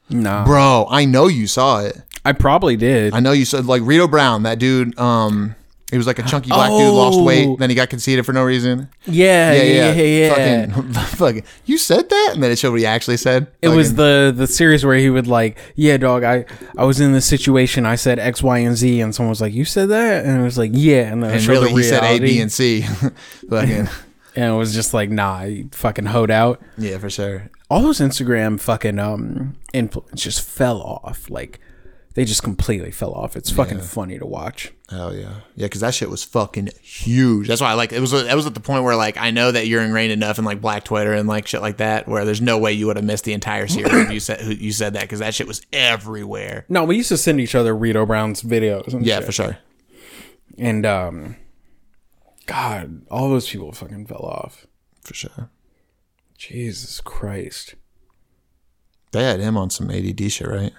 No, bro. I know you saw it. I probably did. I know you said like Rito Brown, that dude. Um, he was like a chunky black dude, lost Oh. weight, then he got conceited for no reason. yeah, yeah, yeah, yeah. yeah. Fucking, *laughs* fucking, you said that, and then it showed what he actually said. It was the the series where he would like, yeah, dog. I I was in this situation. I said X, Y, and Z, and someone was like, "You said that," and it was like, "Yeah," and then and really he said A, B, and C. *laughs* fucking, *laughs* and it was just like, nah, he fucking hoed out. yeah, for sure. All those Instagram fucking um influence just fell off. Like they just completely fell off. It's fucking funny to watch. Hell yeah, yeah, because that shit was fucking huge. That's why I like it was. It was at the point where like I know that you're ingrained enough in like Black Twitter and like shit like that, where there's no way you would have missed the entire series if you said you said that because that shit was everywhere. No, we used to send each other Rito Brown's videos. And Yeah, shit. for sure. And um, God, all those people fucking fell off. For sure. Jesus Christ. They had him on some ADD shit, right?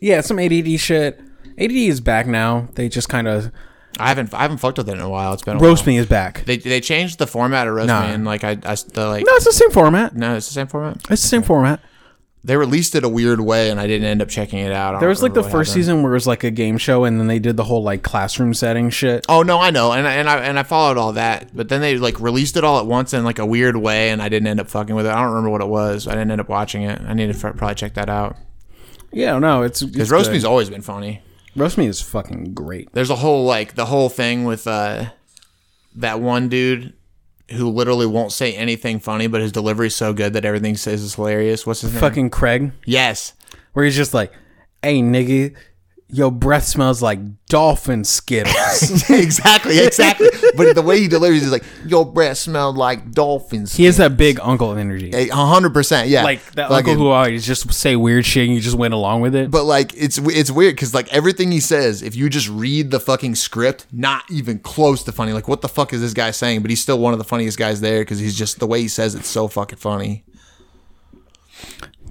Yeah, some ADD shit. ADD is back now. They just kind of I haven't I haven't fucked with it in a while. It's been a roast while. me is back. They they changed the format of roast Nah. me and like I I the, like No, it's the same format. no, it's the same format. It's the same format. They released it a weird way, and I didn't end up checking it out. I There was like the remember what first happened. season where it was like a game show, and then they did the whole like classroom setting shit. Oh no, I know, and I, and I and I followed all that, but then they like released it all at once in like a weird way, and I didn't end up fucking with it. I don't remember what it was. I didn't end up watching it. I need to f- probably check that out Yeah, no, it's because roast me's always been funny. roast me is fucking great. There's a whole like the whole thing with uh that one dude who literally won't say anything funny, but his delivery's so good that everything he says is hilarious. What's his name? Fucking Craig, yes. where he's just like, "Hey, nigga, your breath smells like dolphin skittles." *laughs* exactly, exactly. but the way he delivers is like, your breath smelled like dolphins. he has that big uncle energy, A hundred percent, yeah. like that Fucking- uncle who always just say weird shit, and you just went along with it. But like, it's it's weird because like everything he says, if you just read the fucking script, not even close to funny. Like, what the fuck is this guy saying? But he's still one of the funniest guys there because he's just the way he says it's so fucking funny.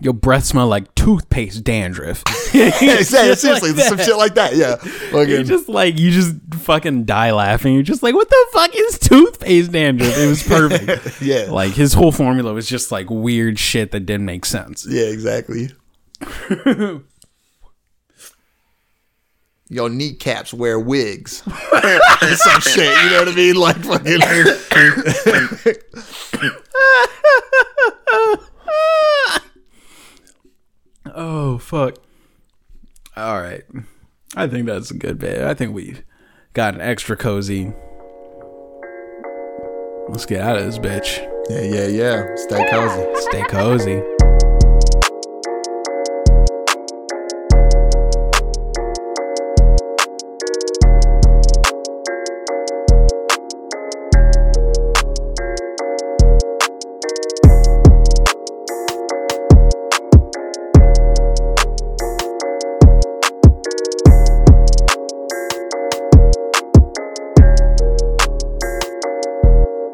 Your breath smell like toothpaste dandruff. *laughs* *laughs* yeah, seriously, like some shit like that. Yeah, *laughs* You fucking, just like you just fucking die laughing. You're just like, what the fuck is toothpaste dandruff? It was perfect. Yeah. like his whole formula was just like weird shit that didn't make sense. yeah, exactly. Your kneecaps wear wigs. some shit, you know what I mean? Like fucking. Oh fuck. All right, I think that's a good bit. I think we got an extra cozy. Let's get out of this bitch. yeah, yeah, yeah. Stay cozy. Stay cozy.